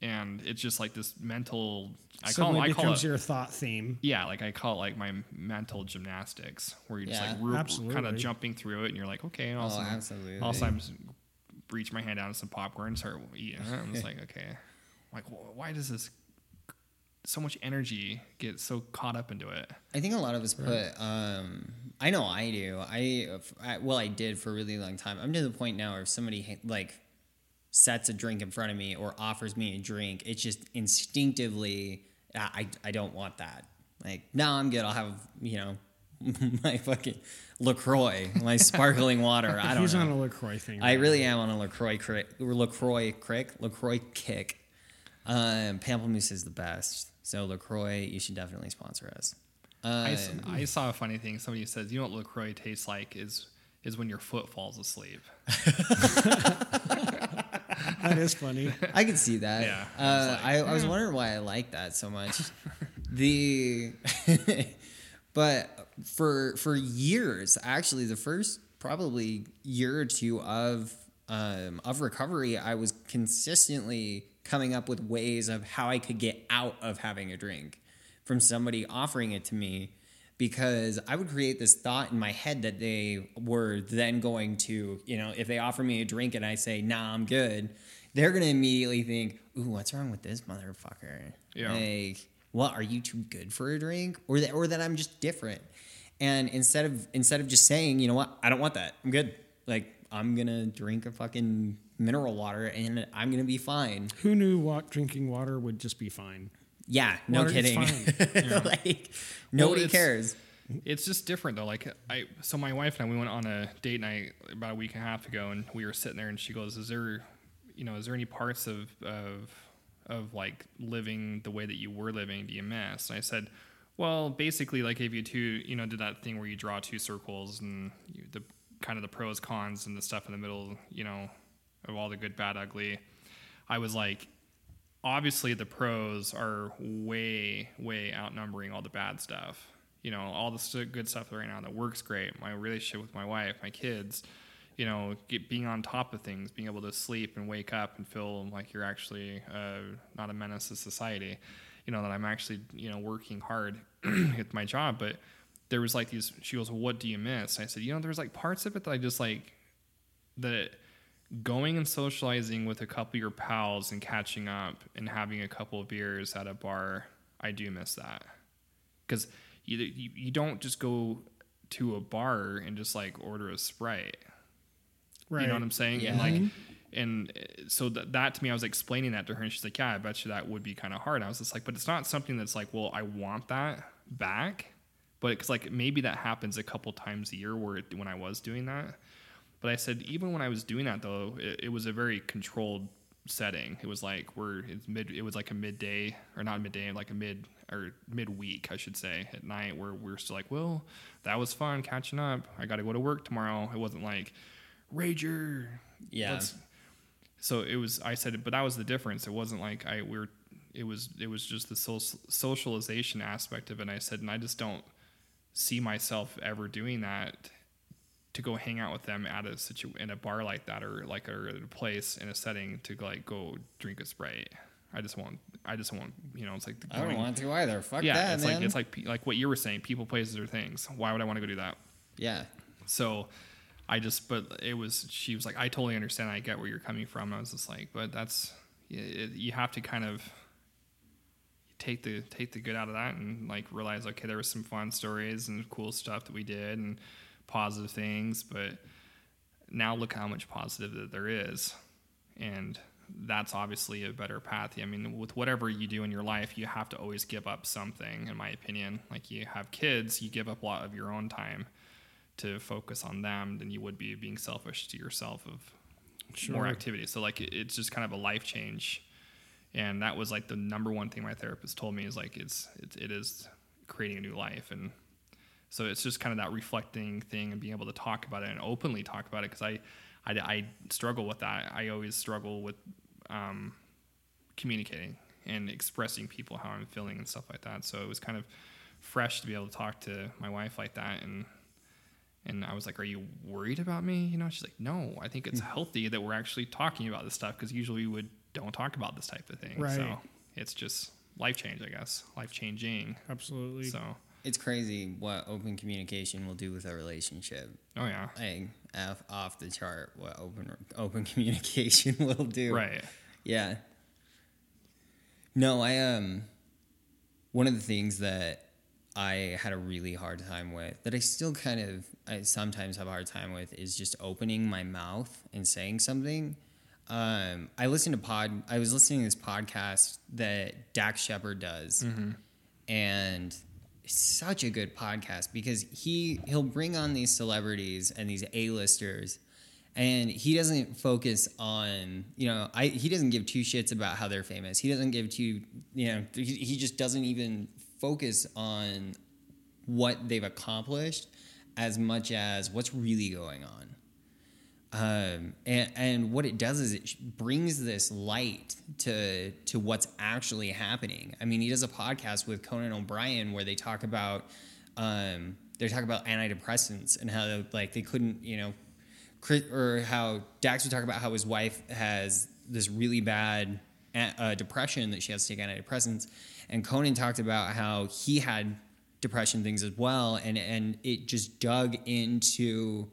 And it's just like this mental. I call, Suddenly I call becomes it your thought theme. yeah, like I call it like my mental gymnastics, where you're just Yeah. like kind of jumping through it, and you're like, okay, and all of a Oh, sudden- absolutely. all of a sudden, I just reach my hand down to some popcorn, and start eating it. I'm just like, *laughs* okay, like wh- why does this so much energy get so caught up into it? I think a lot of us put. Um, I know I do. I, I well, I did for a really long time. I'm to the point now where if somebody ha- like sets a drink in front of me or offers me a drink, it's just instinctively I I, I don't want that. Like no, I'm good. I'll have you know *laughs* my fucking Lacroix, my *laughs* sparkling water. I don't He's know. on a Lacroix thing. I really am on a Lacroix crick, Lacroix crick, Lacroix kick. Um, Pamplemousse is the best. So Lacroix, you should definitely sponsor us. I, Um, s- I saw a funny thing. Somebody says, you know what Lacroix tastes like is is when your foot falls asleep. *laughs* that is funny. *laughs* I could see that. Yeah, I Uh, was like, I, I was wondering why I like that so much. *laughs* the, *laughs* but for for years, actually, the first probably year or two of um, of recovery, I was consistently coming up with ways of how I could get out of having a drink from somebody offering it to me because I would create this thought in my head that they were then going to, you know, if they offer me a drink and I say, nah, I'm good, they're going to immediately think, ooh, what's wrong with this motherfucker? Yeah. Like, what, are you too good for a drink? Or that, or that I'm just different. And instead of, instead of just saying, you know what, I don't want that. I'm good. Like, I'm going to drink a fucking mineral water and I'm going to be fine. Who knew what drinking water would just be fine? Yeah, no Water is kidding. fine. *laughs* like, nobody it's- cares. It's just different though. Like I, so my wife and I, we went on a date night about a week and a half ago, and we were sitting there, and she goes, "Is there, you know, is there any parts of of of like living the way that you were living do you miss?" And I said, "Well, basically, like if you two, you know, did that thing where you draw two circles and you, the kind of the pros, cons, and the stuff in the middle, you know, of all the good, bad, ugly." I was like, obviously the pros are way way outnumbering all the bad stuff you know all the good stuff right now that works great my relationship with my wife my kids you know get, being on top of things being able to sleep and wake up and feel like you're actually uh, not a menace to society you know that i'm actually you know working hard *clears throat* at my job but there was like these she goes what do you miss i said you know there's like parts of it that i just like that going and socializing with a couple of your pals and catching up and having a couple of beers at a bar, I do miss that. because you, you you don't just go to a bar and just like order a sprite. Right. You know what I'm saying? Yeah. And like, and uh, so that, that to me, I was explaining that to her, and she's like, "Yeah, I bet you that would be kind of hard." I was just like, "But it's not something that's like, well, I want that back, but it's like maybe that happens a couple times a year where it, when I was doing that." But I said, even when I was doing that though, it, it was a very controlled setting. It was like we're it's mid. It was like a midday or not midday, like a mid or midweek, I should say, at night where we are still like, well, that was fun catching up. I got to go to work tomorrow. It wasn't like rager. Yeah. let's- so it was. I said, but that was the difference. It wasn't like I we were. It was. It was just the socialization aspect of it. And I said, and I just don't see myself ever doing that to go hang out with them at a situ in a bar like that or like or at a place in a setting to like go drink a sprite. I just want. I just want. You know, it's like I don't going- want to either. Fuck yeah, that, it's man. like it's like like what you were saying. People, places, or things. Why would I want to go do that? yeah. So I just, but it was, she was like, I totally understand. I get where you're coming from. I was just like, but that's, you have to kind of take the, take the good out of that and like realize, okay, there was some fun stories and cool stuff that we did and positive things, but now look how much positive that there is. And that's obviously a better path. I mean, with whatever you do in your life, you have to always give up something, in my opinion. Like you have kids, you give up a lot of your own time to focus on them than you would be being selfish to yourself of more activity. So like it- it's just kind of a life change, and that was like the number one thing my therapist told me is like it's it, it is creating a new life, and so it's just kind of that reflecting thing and being able to talk about it and openly talk about it because I, I I struggle with that. I always struggle with um, communicating and expressing people how I'm feeling and stuff like that. So it was kind of fresh to be able to talk to my wife like that and and I was like, "Are you worried about me?" You know, she's like, "No, I think it's healthy that we're actually talking about this stuff because usually we would don't talk about this type of thing. Right. So it's just life change, I guess, life changing. Absolutely. So, It's crazy what open communication will do with a relationship. oh yeah, Like F off the chart what open open *laughs* communication *laughs* will do. right, Yeah. No, I um one of the things that I had a really hard time with that I still kind of I sometimes have a hard time with is just opening my mouth and saying something. Um, I listened to pod I was listening to this podcast that Dax Shepard does and such a good podcast because he he'll bring on these celebrities and these A-listers and he doesn't focus on you know I he doesn't give two shits about how they're famous. He doesn't give two you know he, he just doesn't even focus on what they've accomplished as much as what's really going on. Um, and, and what it does is it brings this light to to what's actually happening. I mean, he does a podcast with Conan O'Brien where they talk about um, they talk about antidepressants and how like they couldn't you know or how Dax would talk about how his wife has this really bad uh, depression that she has to take antidepressants, and Conan talked about how he had depression things as well, and and it just dug into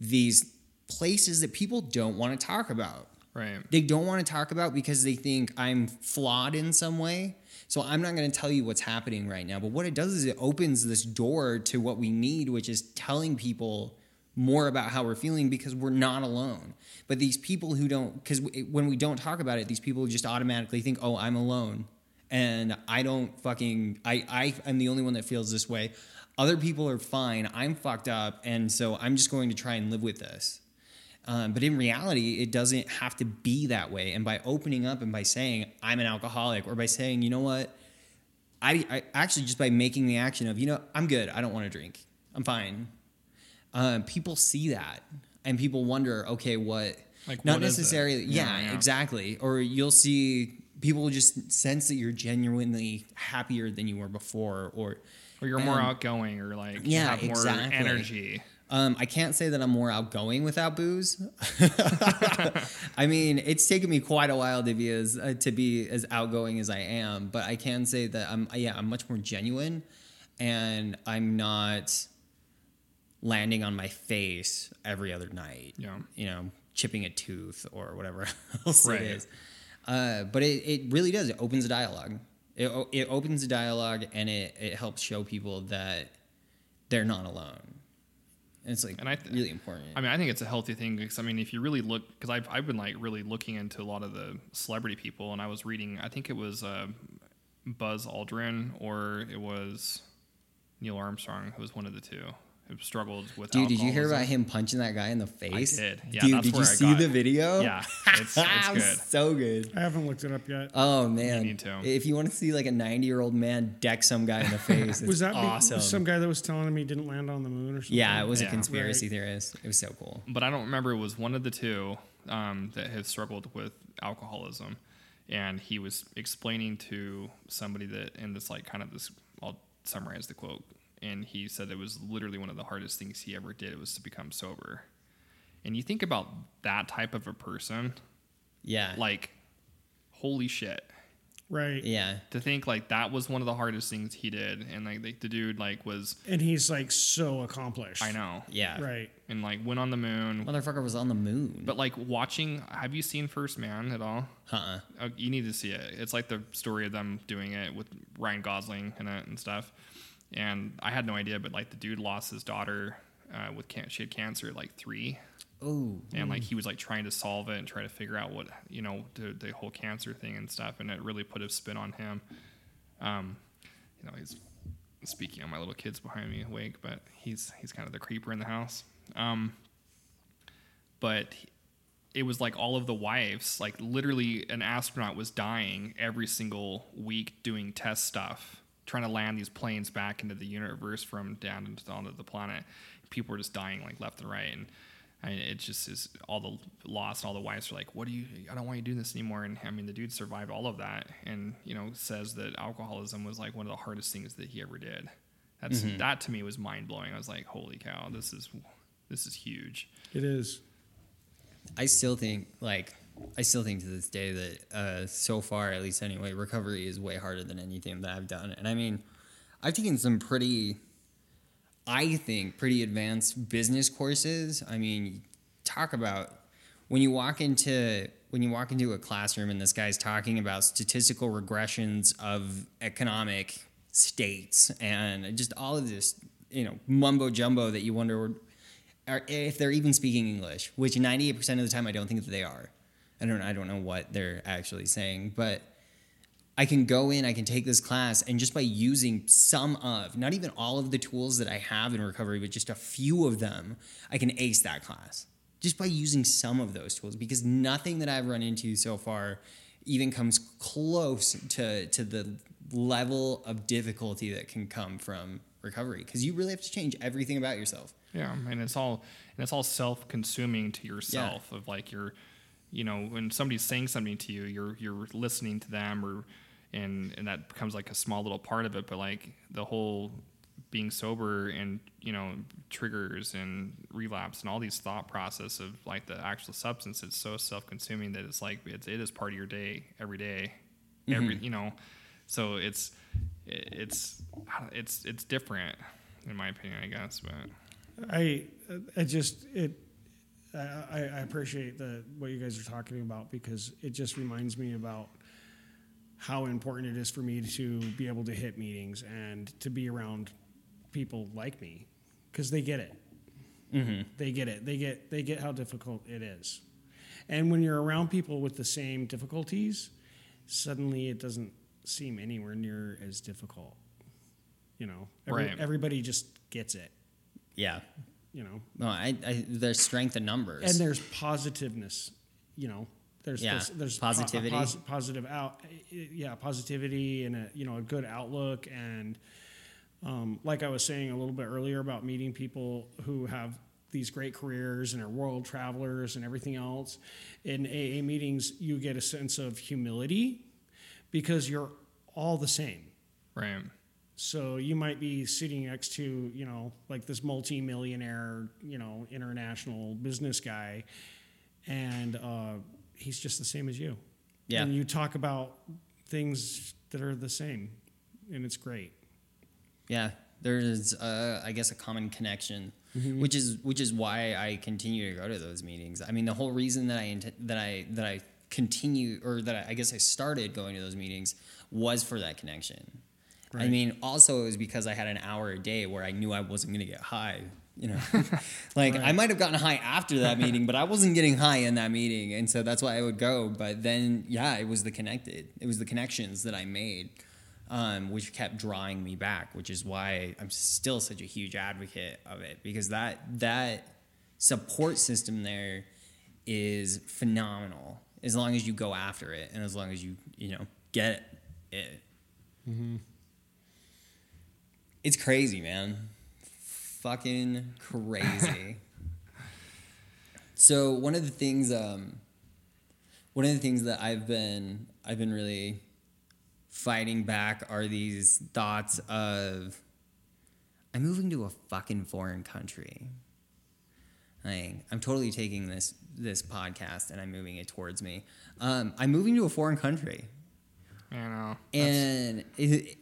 these places that people don't want to talk about right. they don't want to talk about because they think I'm flawed in some way. So I'm not going to tell you what's happening right now. But what it does is it opens this door to what we need, which is telling people more about how we're feeling because we're not alone. But these people who don't, because when we don't talk about it, these people just automatically think, oh, I'm alone. And I don't fucking, I, I am the only one that feels this way. Other people are fine. I'm fucked up. And so I'm just going to try and live with this. Um, but in reality, it doesn't have to be that way. And by opening up and by saying, I'm an alcoholic, or by saying, you know what, I, I actually just by making the action of, you know, I'm good. I don't want to drink. I'm fine. Um, people see that and people wonder, okay, what? Like, not what is it? necessarily. Yeah, Yeah, yeah. exactly. Or you'll see people just sense that you're genuinely happier than you were before, or Or you're more Um, outgoing, or like you yeah, have more exactly. energy. Um, I can't say that I'm more outgoing without booze. *laughs* I mean, it's taken me quite a while to be as uh, to be as outgoing as I am, but I can say that I'm yeah I'm much more genuine, and I'm not landing on my face every other night. Yeah. you know, chipping a tooth or whatever *laughs* else Right. it is. Uh, but it, it really does. It opens a dialogue. It it opens a dialogue and it it helps show people that they're not alone. And it's like And I th- really important. I mean, I think it's a healthy thing because I mean, if you really look, because I've I've been like really looking into a lot of the celebrity people, and I was reading, I think it was uh, Buzz Aldrin or it was Neil Armstrong, who was one of the two struggled with. Dude, did you hear about him punching that guy in the face? I did. Yeah, Dude, that's did you I see the it. video? Yeah, it's, *laughs* it's It was good. so good. I haven't looked it up yet. Oh man, need to. if you want to see like a 90 year old man deck some guy in the *laughs* face, it's was that be- awesome? some guy that was telling him he didn't land on the moon or something? yeah, it was a conspiracy Right. theorist. It was so cool. but I don't remember. It was one of the two um, that have struggled with alcoholism, and he was explaining to somebody that in this like kind of this. I'll summarize the quote, and he said it was literally one of the hardest things he ever did was to become sober. And you think about that type of a person, Yeah, like, holy shit. Right. yeah, To think like that was one of the hardest things he did, and like the, the dude like was And he's like so accomplished. I know, yeah. Right. and like went on the moon. Motherfucker was on the moon. But like watching, have you seen First Man at all? uh-uh. Oh, you need to see it. It's like the story of them doing it with Ryan Gosling in it and stuff. And I had no idea, but like the dude lost his daughter uh, with can- she had cancer at like three, Oh, and like he was like trying to solve it and try to figure out what you know the, the whole cancer thing and stuff, and it really put a spin on him. Um, you know, he's speaking on my little kids behind me awake, but he's he's kind of the creeper in the house. Um, but it was like all of the wives, like literally an astronaut was dying every single week doing test stuff, trying to land these planes back into the universe from down into onto the planet. People were just dying like left and right, and I mean, it just is all the lost. All the wives are like, "What do you? I don't want you doing this anymore." And I mean, the dude survived all of that, and you know, says that alcoholism was like one of the hardest things that he ever did. That's mm-hmm. that to me was mind blowing. I was like, "Holy cow, this is this is huge." It is. I still think like I still think to this day that uh, so far, at least anyway, recovery is way harder than anything that I've done. And I mean, I've taken some pretty, I think, pretty advanced business courses. I mean, talk about when you walk into when you walk into a classroom and this guy's talking about statistical regressions of economic states and just all of this, you know, mumbo jumbo that you wonder if they're even speaking English, which 98% of the time I don't think that they are. I don't I don't know what they're actually saying, but I can go in, I can take this class, and just by using some of, not even all of the tools that I have in recovery, but just a few of them, I can ace that class. Just by using some of those tools, because nothing that I've run into so far even comes close to, to the level of difficulty that can come from recovery. Because you really have to change everything about yourself. Yeah, and it's all and it's all self-consuming to yourself of like you're, you know, when somebody's saying something to you, you're you're listening to them or and and that becomes like a small little part of it, but like the whole being sober and you know triggers and relapse and all these thought process of like the actual substance it's so self-consuming that it's like it's, it is part of your day every day, every mm-hmm. you know? So it's it's it's it's different in my opinion i guess but I I just it I, I appreciate the what you guys are talking about because it just reminds me about how important it is for me to be able to hit meetings and to be around people like me because they get it. Mm-hmm. They get it. They get they get how difficult it is. And when you're around people with the same difficulties, suddenly it doesn't seem anywhere near as difficult. You know, Every, Right. everybody just gets it. Yeah. You know, No, I, I there's strength in numbers. and there's positiveness you know. There's Yeah, there's, there's po- positivity. pos- positive out yeah positivity and a you know a good outlook. And um, like i was saying a little bit earlier about meeting people who have these great careers and are world travelers and everything else in aa meetings you get a sense of humility because you're all the same. Right so you might be sitting next to, you know, like this multi-millionaire, you know, international business guy, and uh, he's just the same as you. Yeah. And you talk about things that are the same, and it's great. Yeah, there's uh, I guess a common connection, Mm-hmm. which is which is why I continue to go to those meetings. I mean, the whole reason that I int- that I that I continue or that I, I guess I started going to those meetings was for that connection. I mean, also it was because I had an hour a day where I knew I wasn't going to get high. You know, *laughs* *laughs* like I might have gotten high after that meeting, but I wasn't getting high in that meeting, and so that's why I would go. But then, yeah, it was the connected, it was the connections that I made, um, which kept drawing me back. Which is why I'm still such a huge advocate of it because that that support system there is phenomenal as long as you go after it and as long as you you know get it. It's crazy, man. Fucking crazy. *laughs* so one of the things, um, one of the things that I've been, I've been really fighting back are these thoughts of, I'm moving to a fucking foreign country. Like, I'm totally taking this this podcast and I'm moving it towards me. Um, I'm moving to a foreign country You know. and it,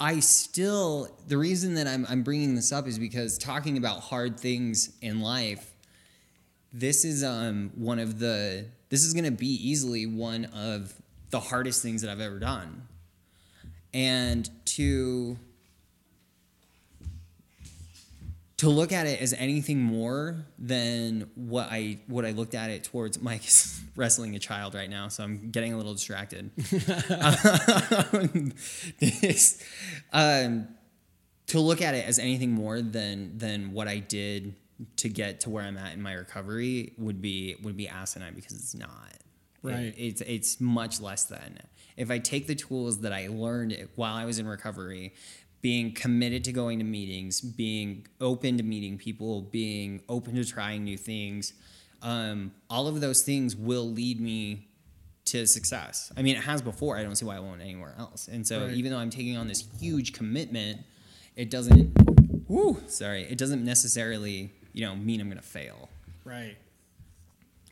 I still the reason that I'm I'm bringing this up is because talking about hard things in life, this is um one of the this is gonna be easily one of the hardest things that I've ever done, and to to look at it as anything more than what I what I looked at it towards. Mike is *laughs* wrestling a child right now, so I'm getting a little distracted. um, this, *laughs* um, to look at it as anything more than than what I did to get to where I'm at in my recovery would be would be asinine because it's not. Right. It- it's it's much less than. If I take the tools that I learned while I was in recovery, being committed to going to meetings, being open to meeting people, being open to trying new things, um, all of those things will lead me to success. I mean, it has before. I don't see why it won't anywhere else. And so, Right. even though I'm taking on this huge commitment, it doesn't. Woo, sorry, it doesn't necessarily, you know, mean I'm going to fail. Right.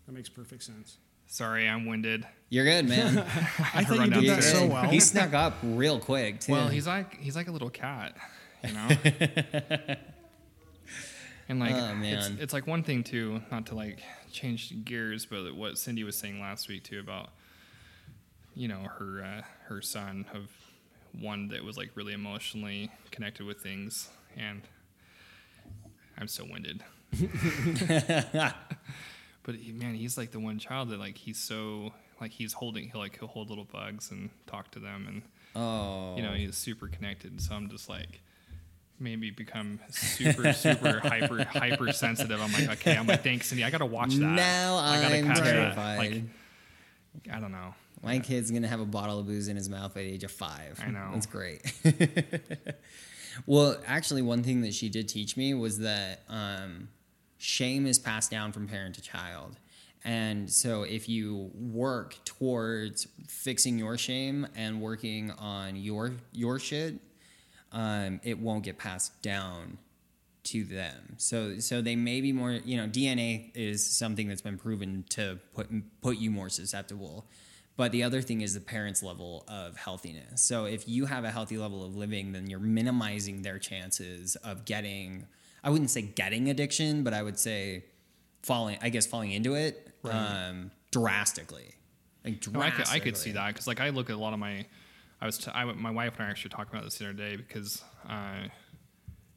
That makes perfect sense. Sorry, I'm winded. You're good, man. *laughs* *laughs* I thought you run did that so well. He snuck up real quick too. Well, he's like he's like a little cat, you know. *laughs* and like Oh, it's, it's like one thing too, not to like change gears, but what Cindy was saying last week too about you know her uh, her son of one that was like really emotionally connected with things, and I'm so winded. But he, man, he's like the one child that like he's so like he's holding he'll like he'll hold little bugs and talk to them and oh, you know he's super connected so i'm just like maybe become super super *laughs* hyper hyper sensitive i'm like okay i'm like thanks cindy i gotta watch that now I gotta I'm catch that. terrified. like i don't know My kid's gonna have a bottle of booze in his mouth at the age of five. I know. That's great. *laughs* well, actually, one thing that she did teach me was that um, shame is passed down from parent to child. And so, if you work towards fixing your shame and working on your your shit, um, it won't get passed down to them. So so they may be more, you know, DNA is something that's been proven to put put you more susceptible. But the other thing is the parents' level of healthiness. So if you have a healthy level of living, then you're minimizing their chances of getting I wouldn't say getting addiction, but I would say falling I guess falling into it um, drastically. Like No, I could, I could see that because like I look at a lot of my, I was t- I, my wife and I actually talking about this the other day because, uh,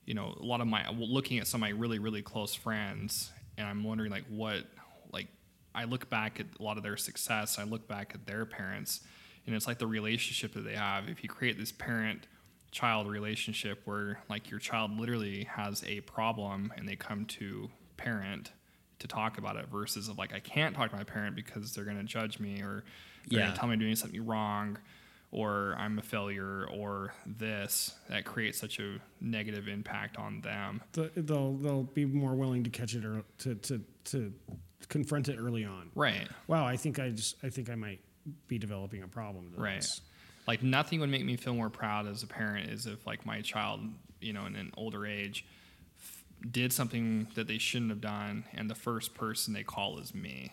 you know, a lot of my looking at some of my really really close friends and I'm wondering like what like I look back at a lot of their success. I look back at their parents, and it's like the relationship that they have. If you create this parent child relationship where like your child literally has a problem and they come to parent to talk about it versus of like I can't talk to my parent because they're going to judge me or they're going Yeah. to tell me I'm doing something wrong or I'm a failure or this that creates such a negative impact on them. The- they'll they'll be more willing to catch it or to to to confront it early on. Right. Wow, I think I just I think I might be developing a problem. Right. That's- Like nothing would make me feel more proud as a parent is if like my child, you know, in an older age, f- did something that they shouldn't have done, and the first person they call is me.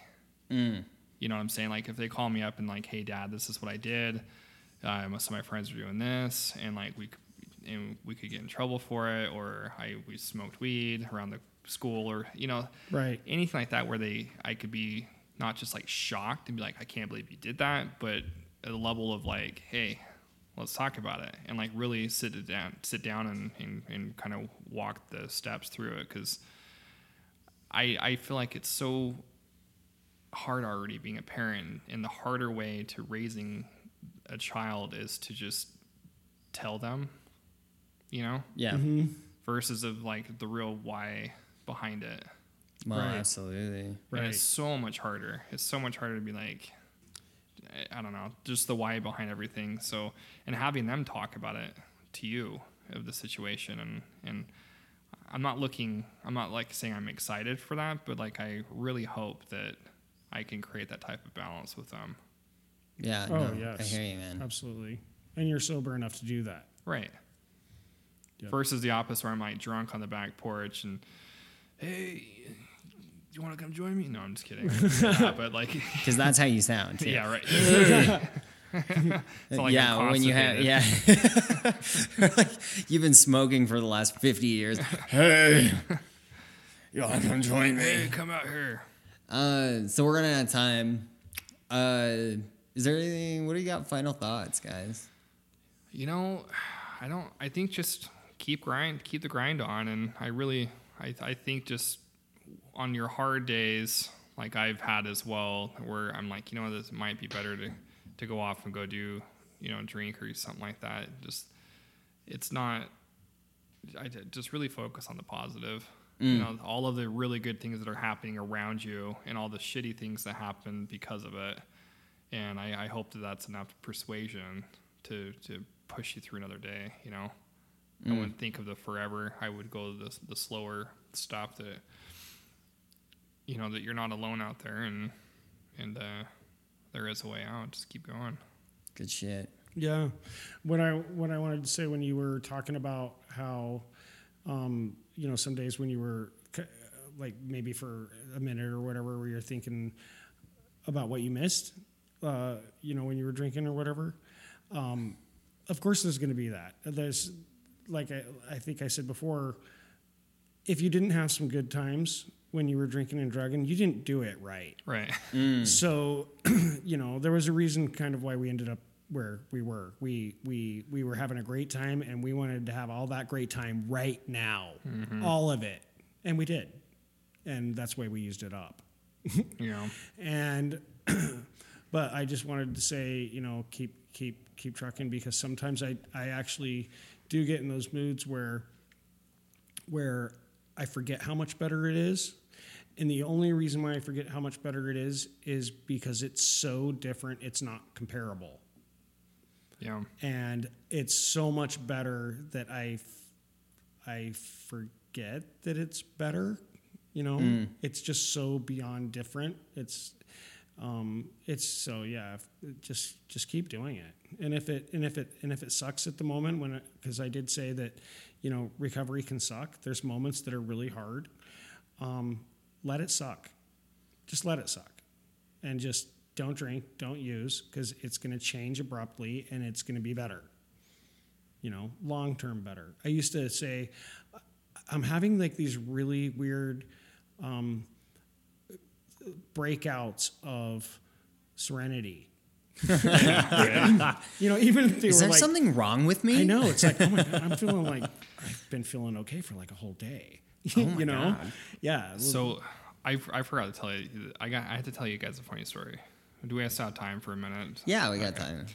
Mm. You know what I'm saying? Like if they call me up and like, "Hey, Dad, this is what I did. Uh, most of my friends are doing this, and like we, and we could get in trouble for it, or I we smoked weed around the school, or you know, Right. anything like that where they I could be not just like shocked and be like, I can't believe you did that, but at a level of like, hey, let's talk about it and like really sit it down, sit down and, and, and kind of walk the steps through it. Cause I, I feel like it's so hard already being a parent and the harder way to raising a child is to just tell them, you know, Yeah. Mm-hmm. versus of like the real why behind it. Well, Right. absolutely. And Right. it's so much harder. It's so much harder to be like, I- I don't know, just the why behind everything. So, and having them talk about it to you of the situation, and and I'm not looking, I'm not like saying I'm excited for that, but like I really hope that I can create that type of balance with them. Yeah. Oh, no, yes. I hear you, man. Absolutely. And you're sober enough to do that. Right. Yep. Versus the opposite, where I'm like drunk on the back porch and, hey, you want to come join me? No, I'm just kidding. *laughs* But like, *laughs* Because that's how you sound. Too. yeah, right. *laughs* Like yeah, when you have yeah, like you've been smoking for the last fifty years. hey, you want to come join me? Hey, me? come out here. Uh, so we're running out of time. Uh, is there anything? What do you got? Final thoughts, guys? You know, I don't. I think just keep grind, keep the grind on, and I really, I, I think just on your hard days, like I've had as well, where I'm like, you know, this might be better to to go off and go do, you know, drink or something like that. Just, it's not. I just really focus on the positive. You mm. know, all of the really good things that are happening around you, and all the shitty things that happen because of it. And I, I hope that that's enough persuasion to to push you through another day. You know, I mm. wouldn't think of the forever. I would go the the slower stuff that you know that you're not alone out there, and and uh, there is a way out. Just keep going. Good shit. Yeah, what I what I wanted to say when you were talking about how, um, you know, some days when you were like maybe for a minute or whatever, where you're thinking about what you missed, uh, you know, when you were drinking or whatever. Um, of course, there's going to be that. There's like I, I think I said before, if you didn't have some good times when you were drinking and drugging, you didn't do it right. Right. Mm. So, *clears throat* you know, there was a reason kind of why we ended up where we were. We we we were having a great time and we wanted to have all that great time right now. Mm-hmm. All of it. And we did. And that's why we used it up. *laughs* You know. And *clears throat* but I just wanted to say, you know, keep keep keep trucking because sometimes I I actually do get in those moods where where I forget how much better it is. And the only reason why I forget how much better it is is because it's so different, it's not comparable. Yeah. And it's so much better that I f- I forget that it's better, you know? It's just so beyond different. It's um, it's so yeah. Just just keep doing it, and if it and if it and if it sucks at the moment when because I did say that, you know, recovery can suck. There's moments that are really hard. Um, let it suck. Just let it suck, and just don't drink, don't use, because it's going to change abruptly and it's going to be better. You know, long term better. I used to say, I'm having like these really weird. Um, breakouts of serenity. *laughs* you know, even if they Is were there like, something wrong with me? I know it's like, oh my god, I'm feeling like I've been feeling okay for like a whole day. *laughs* you know, God. yeah. So I, I forgot to tell you. I got I had to tell you guys a funny story. Do we have still have time for a minute? Yeah, we got time.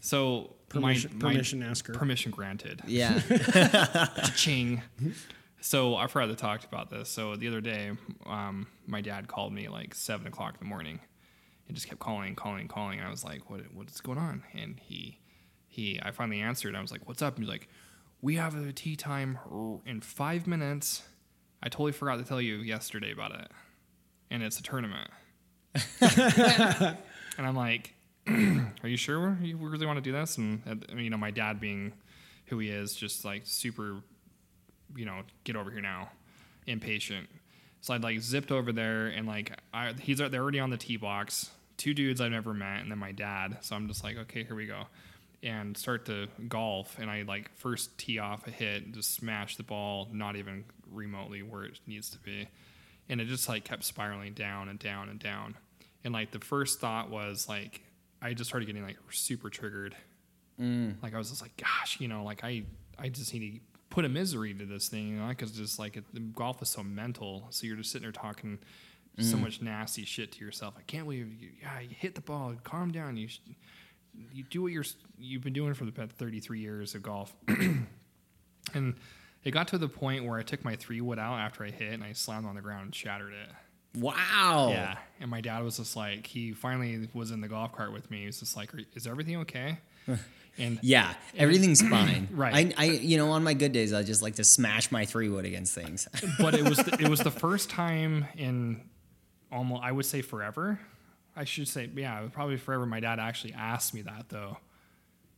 So Permission- my, my- permission asker. Permission granted. Yeah. *laughs* *laughs* Ching. So I forgot to talk about this. So the other day, um, my dad called me like seven o'clock in the morning, and just kept calling, calling, calling. And I was like, "What? What's going on?" And he, he, I finally answered. I was like, "What's up?" And he's like, "We have a tee time in five minutes. I totally forgot to tell you yesterday about it, and it's a tournament." *laughs* and I'm like, *clears throat* "Are you sure you really want to do this?" And you know, my dad being who he is, just like super you know, get over here now, impatient. So I'd like zipped over there and like I, he's they're already on the tee box. Two dudes I've never met, and then my dad. So I'm just like, okay, here we go, and start to golf. And I like first tee off a hit, just smash the ball, not even remotely where it needs to be, and it just like kept spiraling down and down and down. and like the first thought was like I just started getting like super triggered. Mm. Like I was just like, gosh, you know, like I I just need to put a misery to this thing, you know, because just like it, the golf is so mental. So you're just sitting there talking so mm. much nasty shit to yourself. I can't believe you, yeah, you hit the ball. Calm down. You sh- you do what you're you've been doing for the past 33 years of golf. *clears throat* and it got to the point where I took my three wood out after I hit and I slammed on the ground and shattered it. Wow. Yeah. And my dad was just like, he finally was in the golf cart with me. He was just like, is everything okay? *laughs* And Yeah, everything's fine. *clears throat* Right. I, I, you know, on my good days, I just like to smash my three wood against things. *laughs* but it was the, it was the first time in almost I would say forever. I should say yeah, probably forever. My dad actually asked me that though.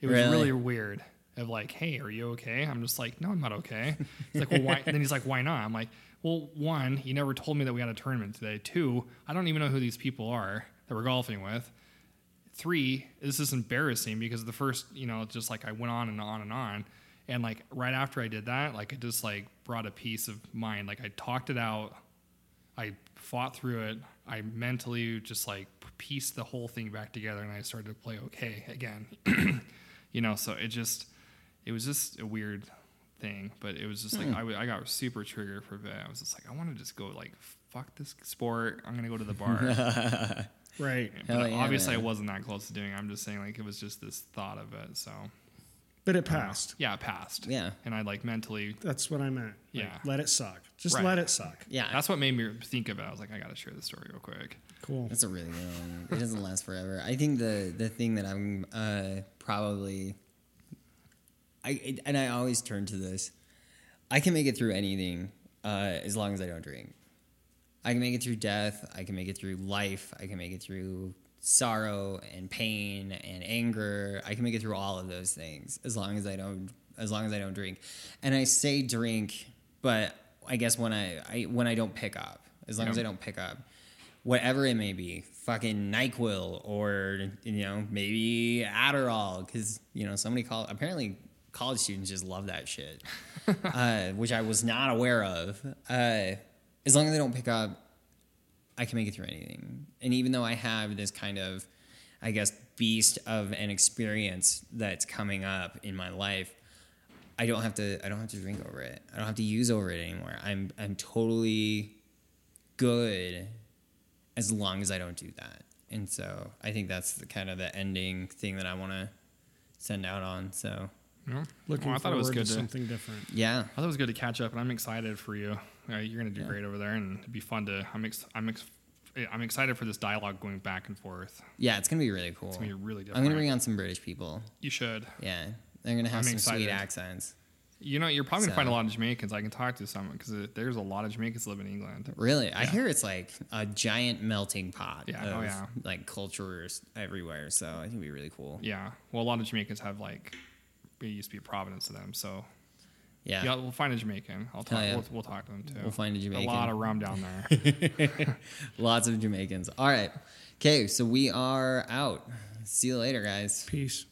It was Really? really weird. Of like, hey, are you okay? I'm just like, no, I'm not okay. He's like, well, why? *laughs* And then he's like, why not? I'm like, well, one, you never told me that we had a tournament today. Two, I don't even know who these people are that we're golfing with. Three, this is embarrassing because the first, you know, just like I went on and on and on. And like right after I did that, like it just like brought a peace of mind. Like I talked it out. I fought through it. I mentally just like pieced the whole thing back together and I started to play okay again. *clears throat* you know, so it just, it was just a weird thing, but it was just like, I w- I got super triggered for a bit. I was just like, I want to just go like, fuck this sport. I'm going to go to the bar. *laughs* Right. but yeah, obviously man. I wasn't that close to doing it. I'm just saying like, it was just this thought of it. So But it passed. yeah, it passed. Yeah. And I like mentally, That's what I meant. Like, Yeah. Let it suck. Just Right. let it suck. yeah, that's what made me think of it. I was like, I got to share the story real quick. Cool. That's a really good one. It doesn't last forever. I think the the thing that I'm uh, probably, I and I always turn to this. I can make it through anything uh, as long as I don't drink. I can make it through death. I can make it through life. I can make it through sorrow and pain and anger. I can make it through all of those things as long as I don't as long as I don't drink. And I say drink, but I guess when I, I when I don't pick up, as long as I don't pick up, whatever it may be, fucking Nyquil or you know maybe Adderall, because you know somebody called apparently college students just love that shit, *laughs* uh, which I was not aware of. Uh, as long as I don't pick up, I can make it through anything. And even though I have this kind of, I guess, beast of an experience that's coming up in my life, I don't have to. I don't have to drink over it. I don't have to use over it anymore. I'm I'm totally good as long as I don't do that. And so I think that's the kind of the ending thing that I want to send out on. So You know? Looking Well, I thought it was forward good to to, something different. yeah, I thought it was good to catch up, and I'm excited for you. Uh, you're gonna do Yeah. great over there, and it'd be fun to. I'm ex, I'm ex, I'm excited for this dialogue going back and forth. yeah, it's gonna be really cool. It's gonna be really different. I'm gonna bring on some British people. You should. Yeah, they're gonna have I'm some sweet accents. You know, you're probably gonna find a lot of Jamaicans. I can talk to some because there's a lot of Jamaicans live in England. Really, I hear it's like a giant melting pot Yeah, of oh yeah. like cultures everywhere. So I think it'd be really cool. Yeah. Well, a lot of Jamaicans have like it used to be a providence to them. So Yeah, yeah, we'll find a Jamaican. I'll Hell talk. yeah. We'll, we'll talk to them too. We'll find a Jamaican. A lot of rum down there. *laughs* lots of Jamaicans. All right, okay, so we are out. See you later, guys. Peace.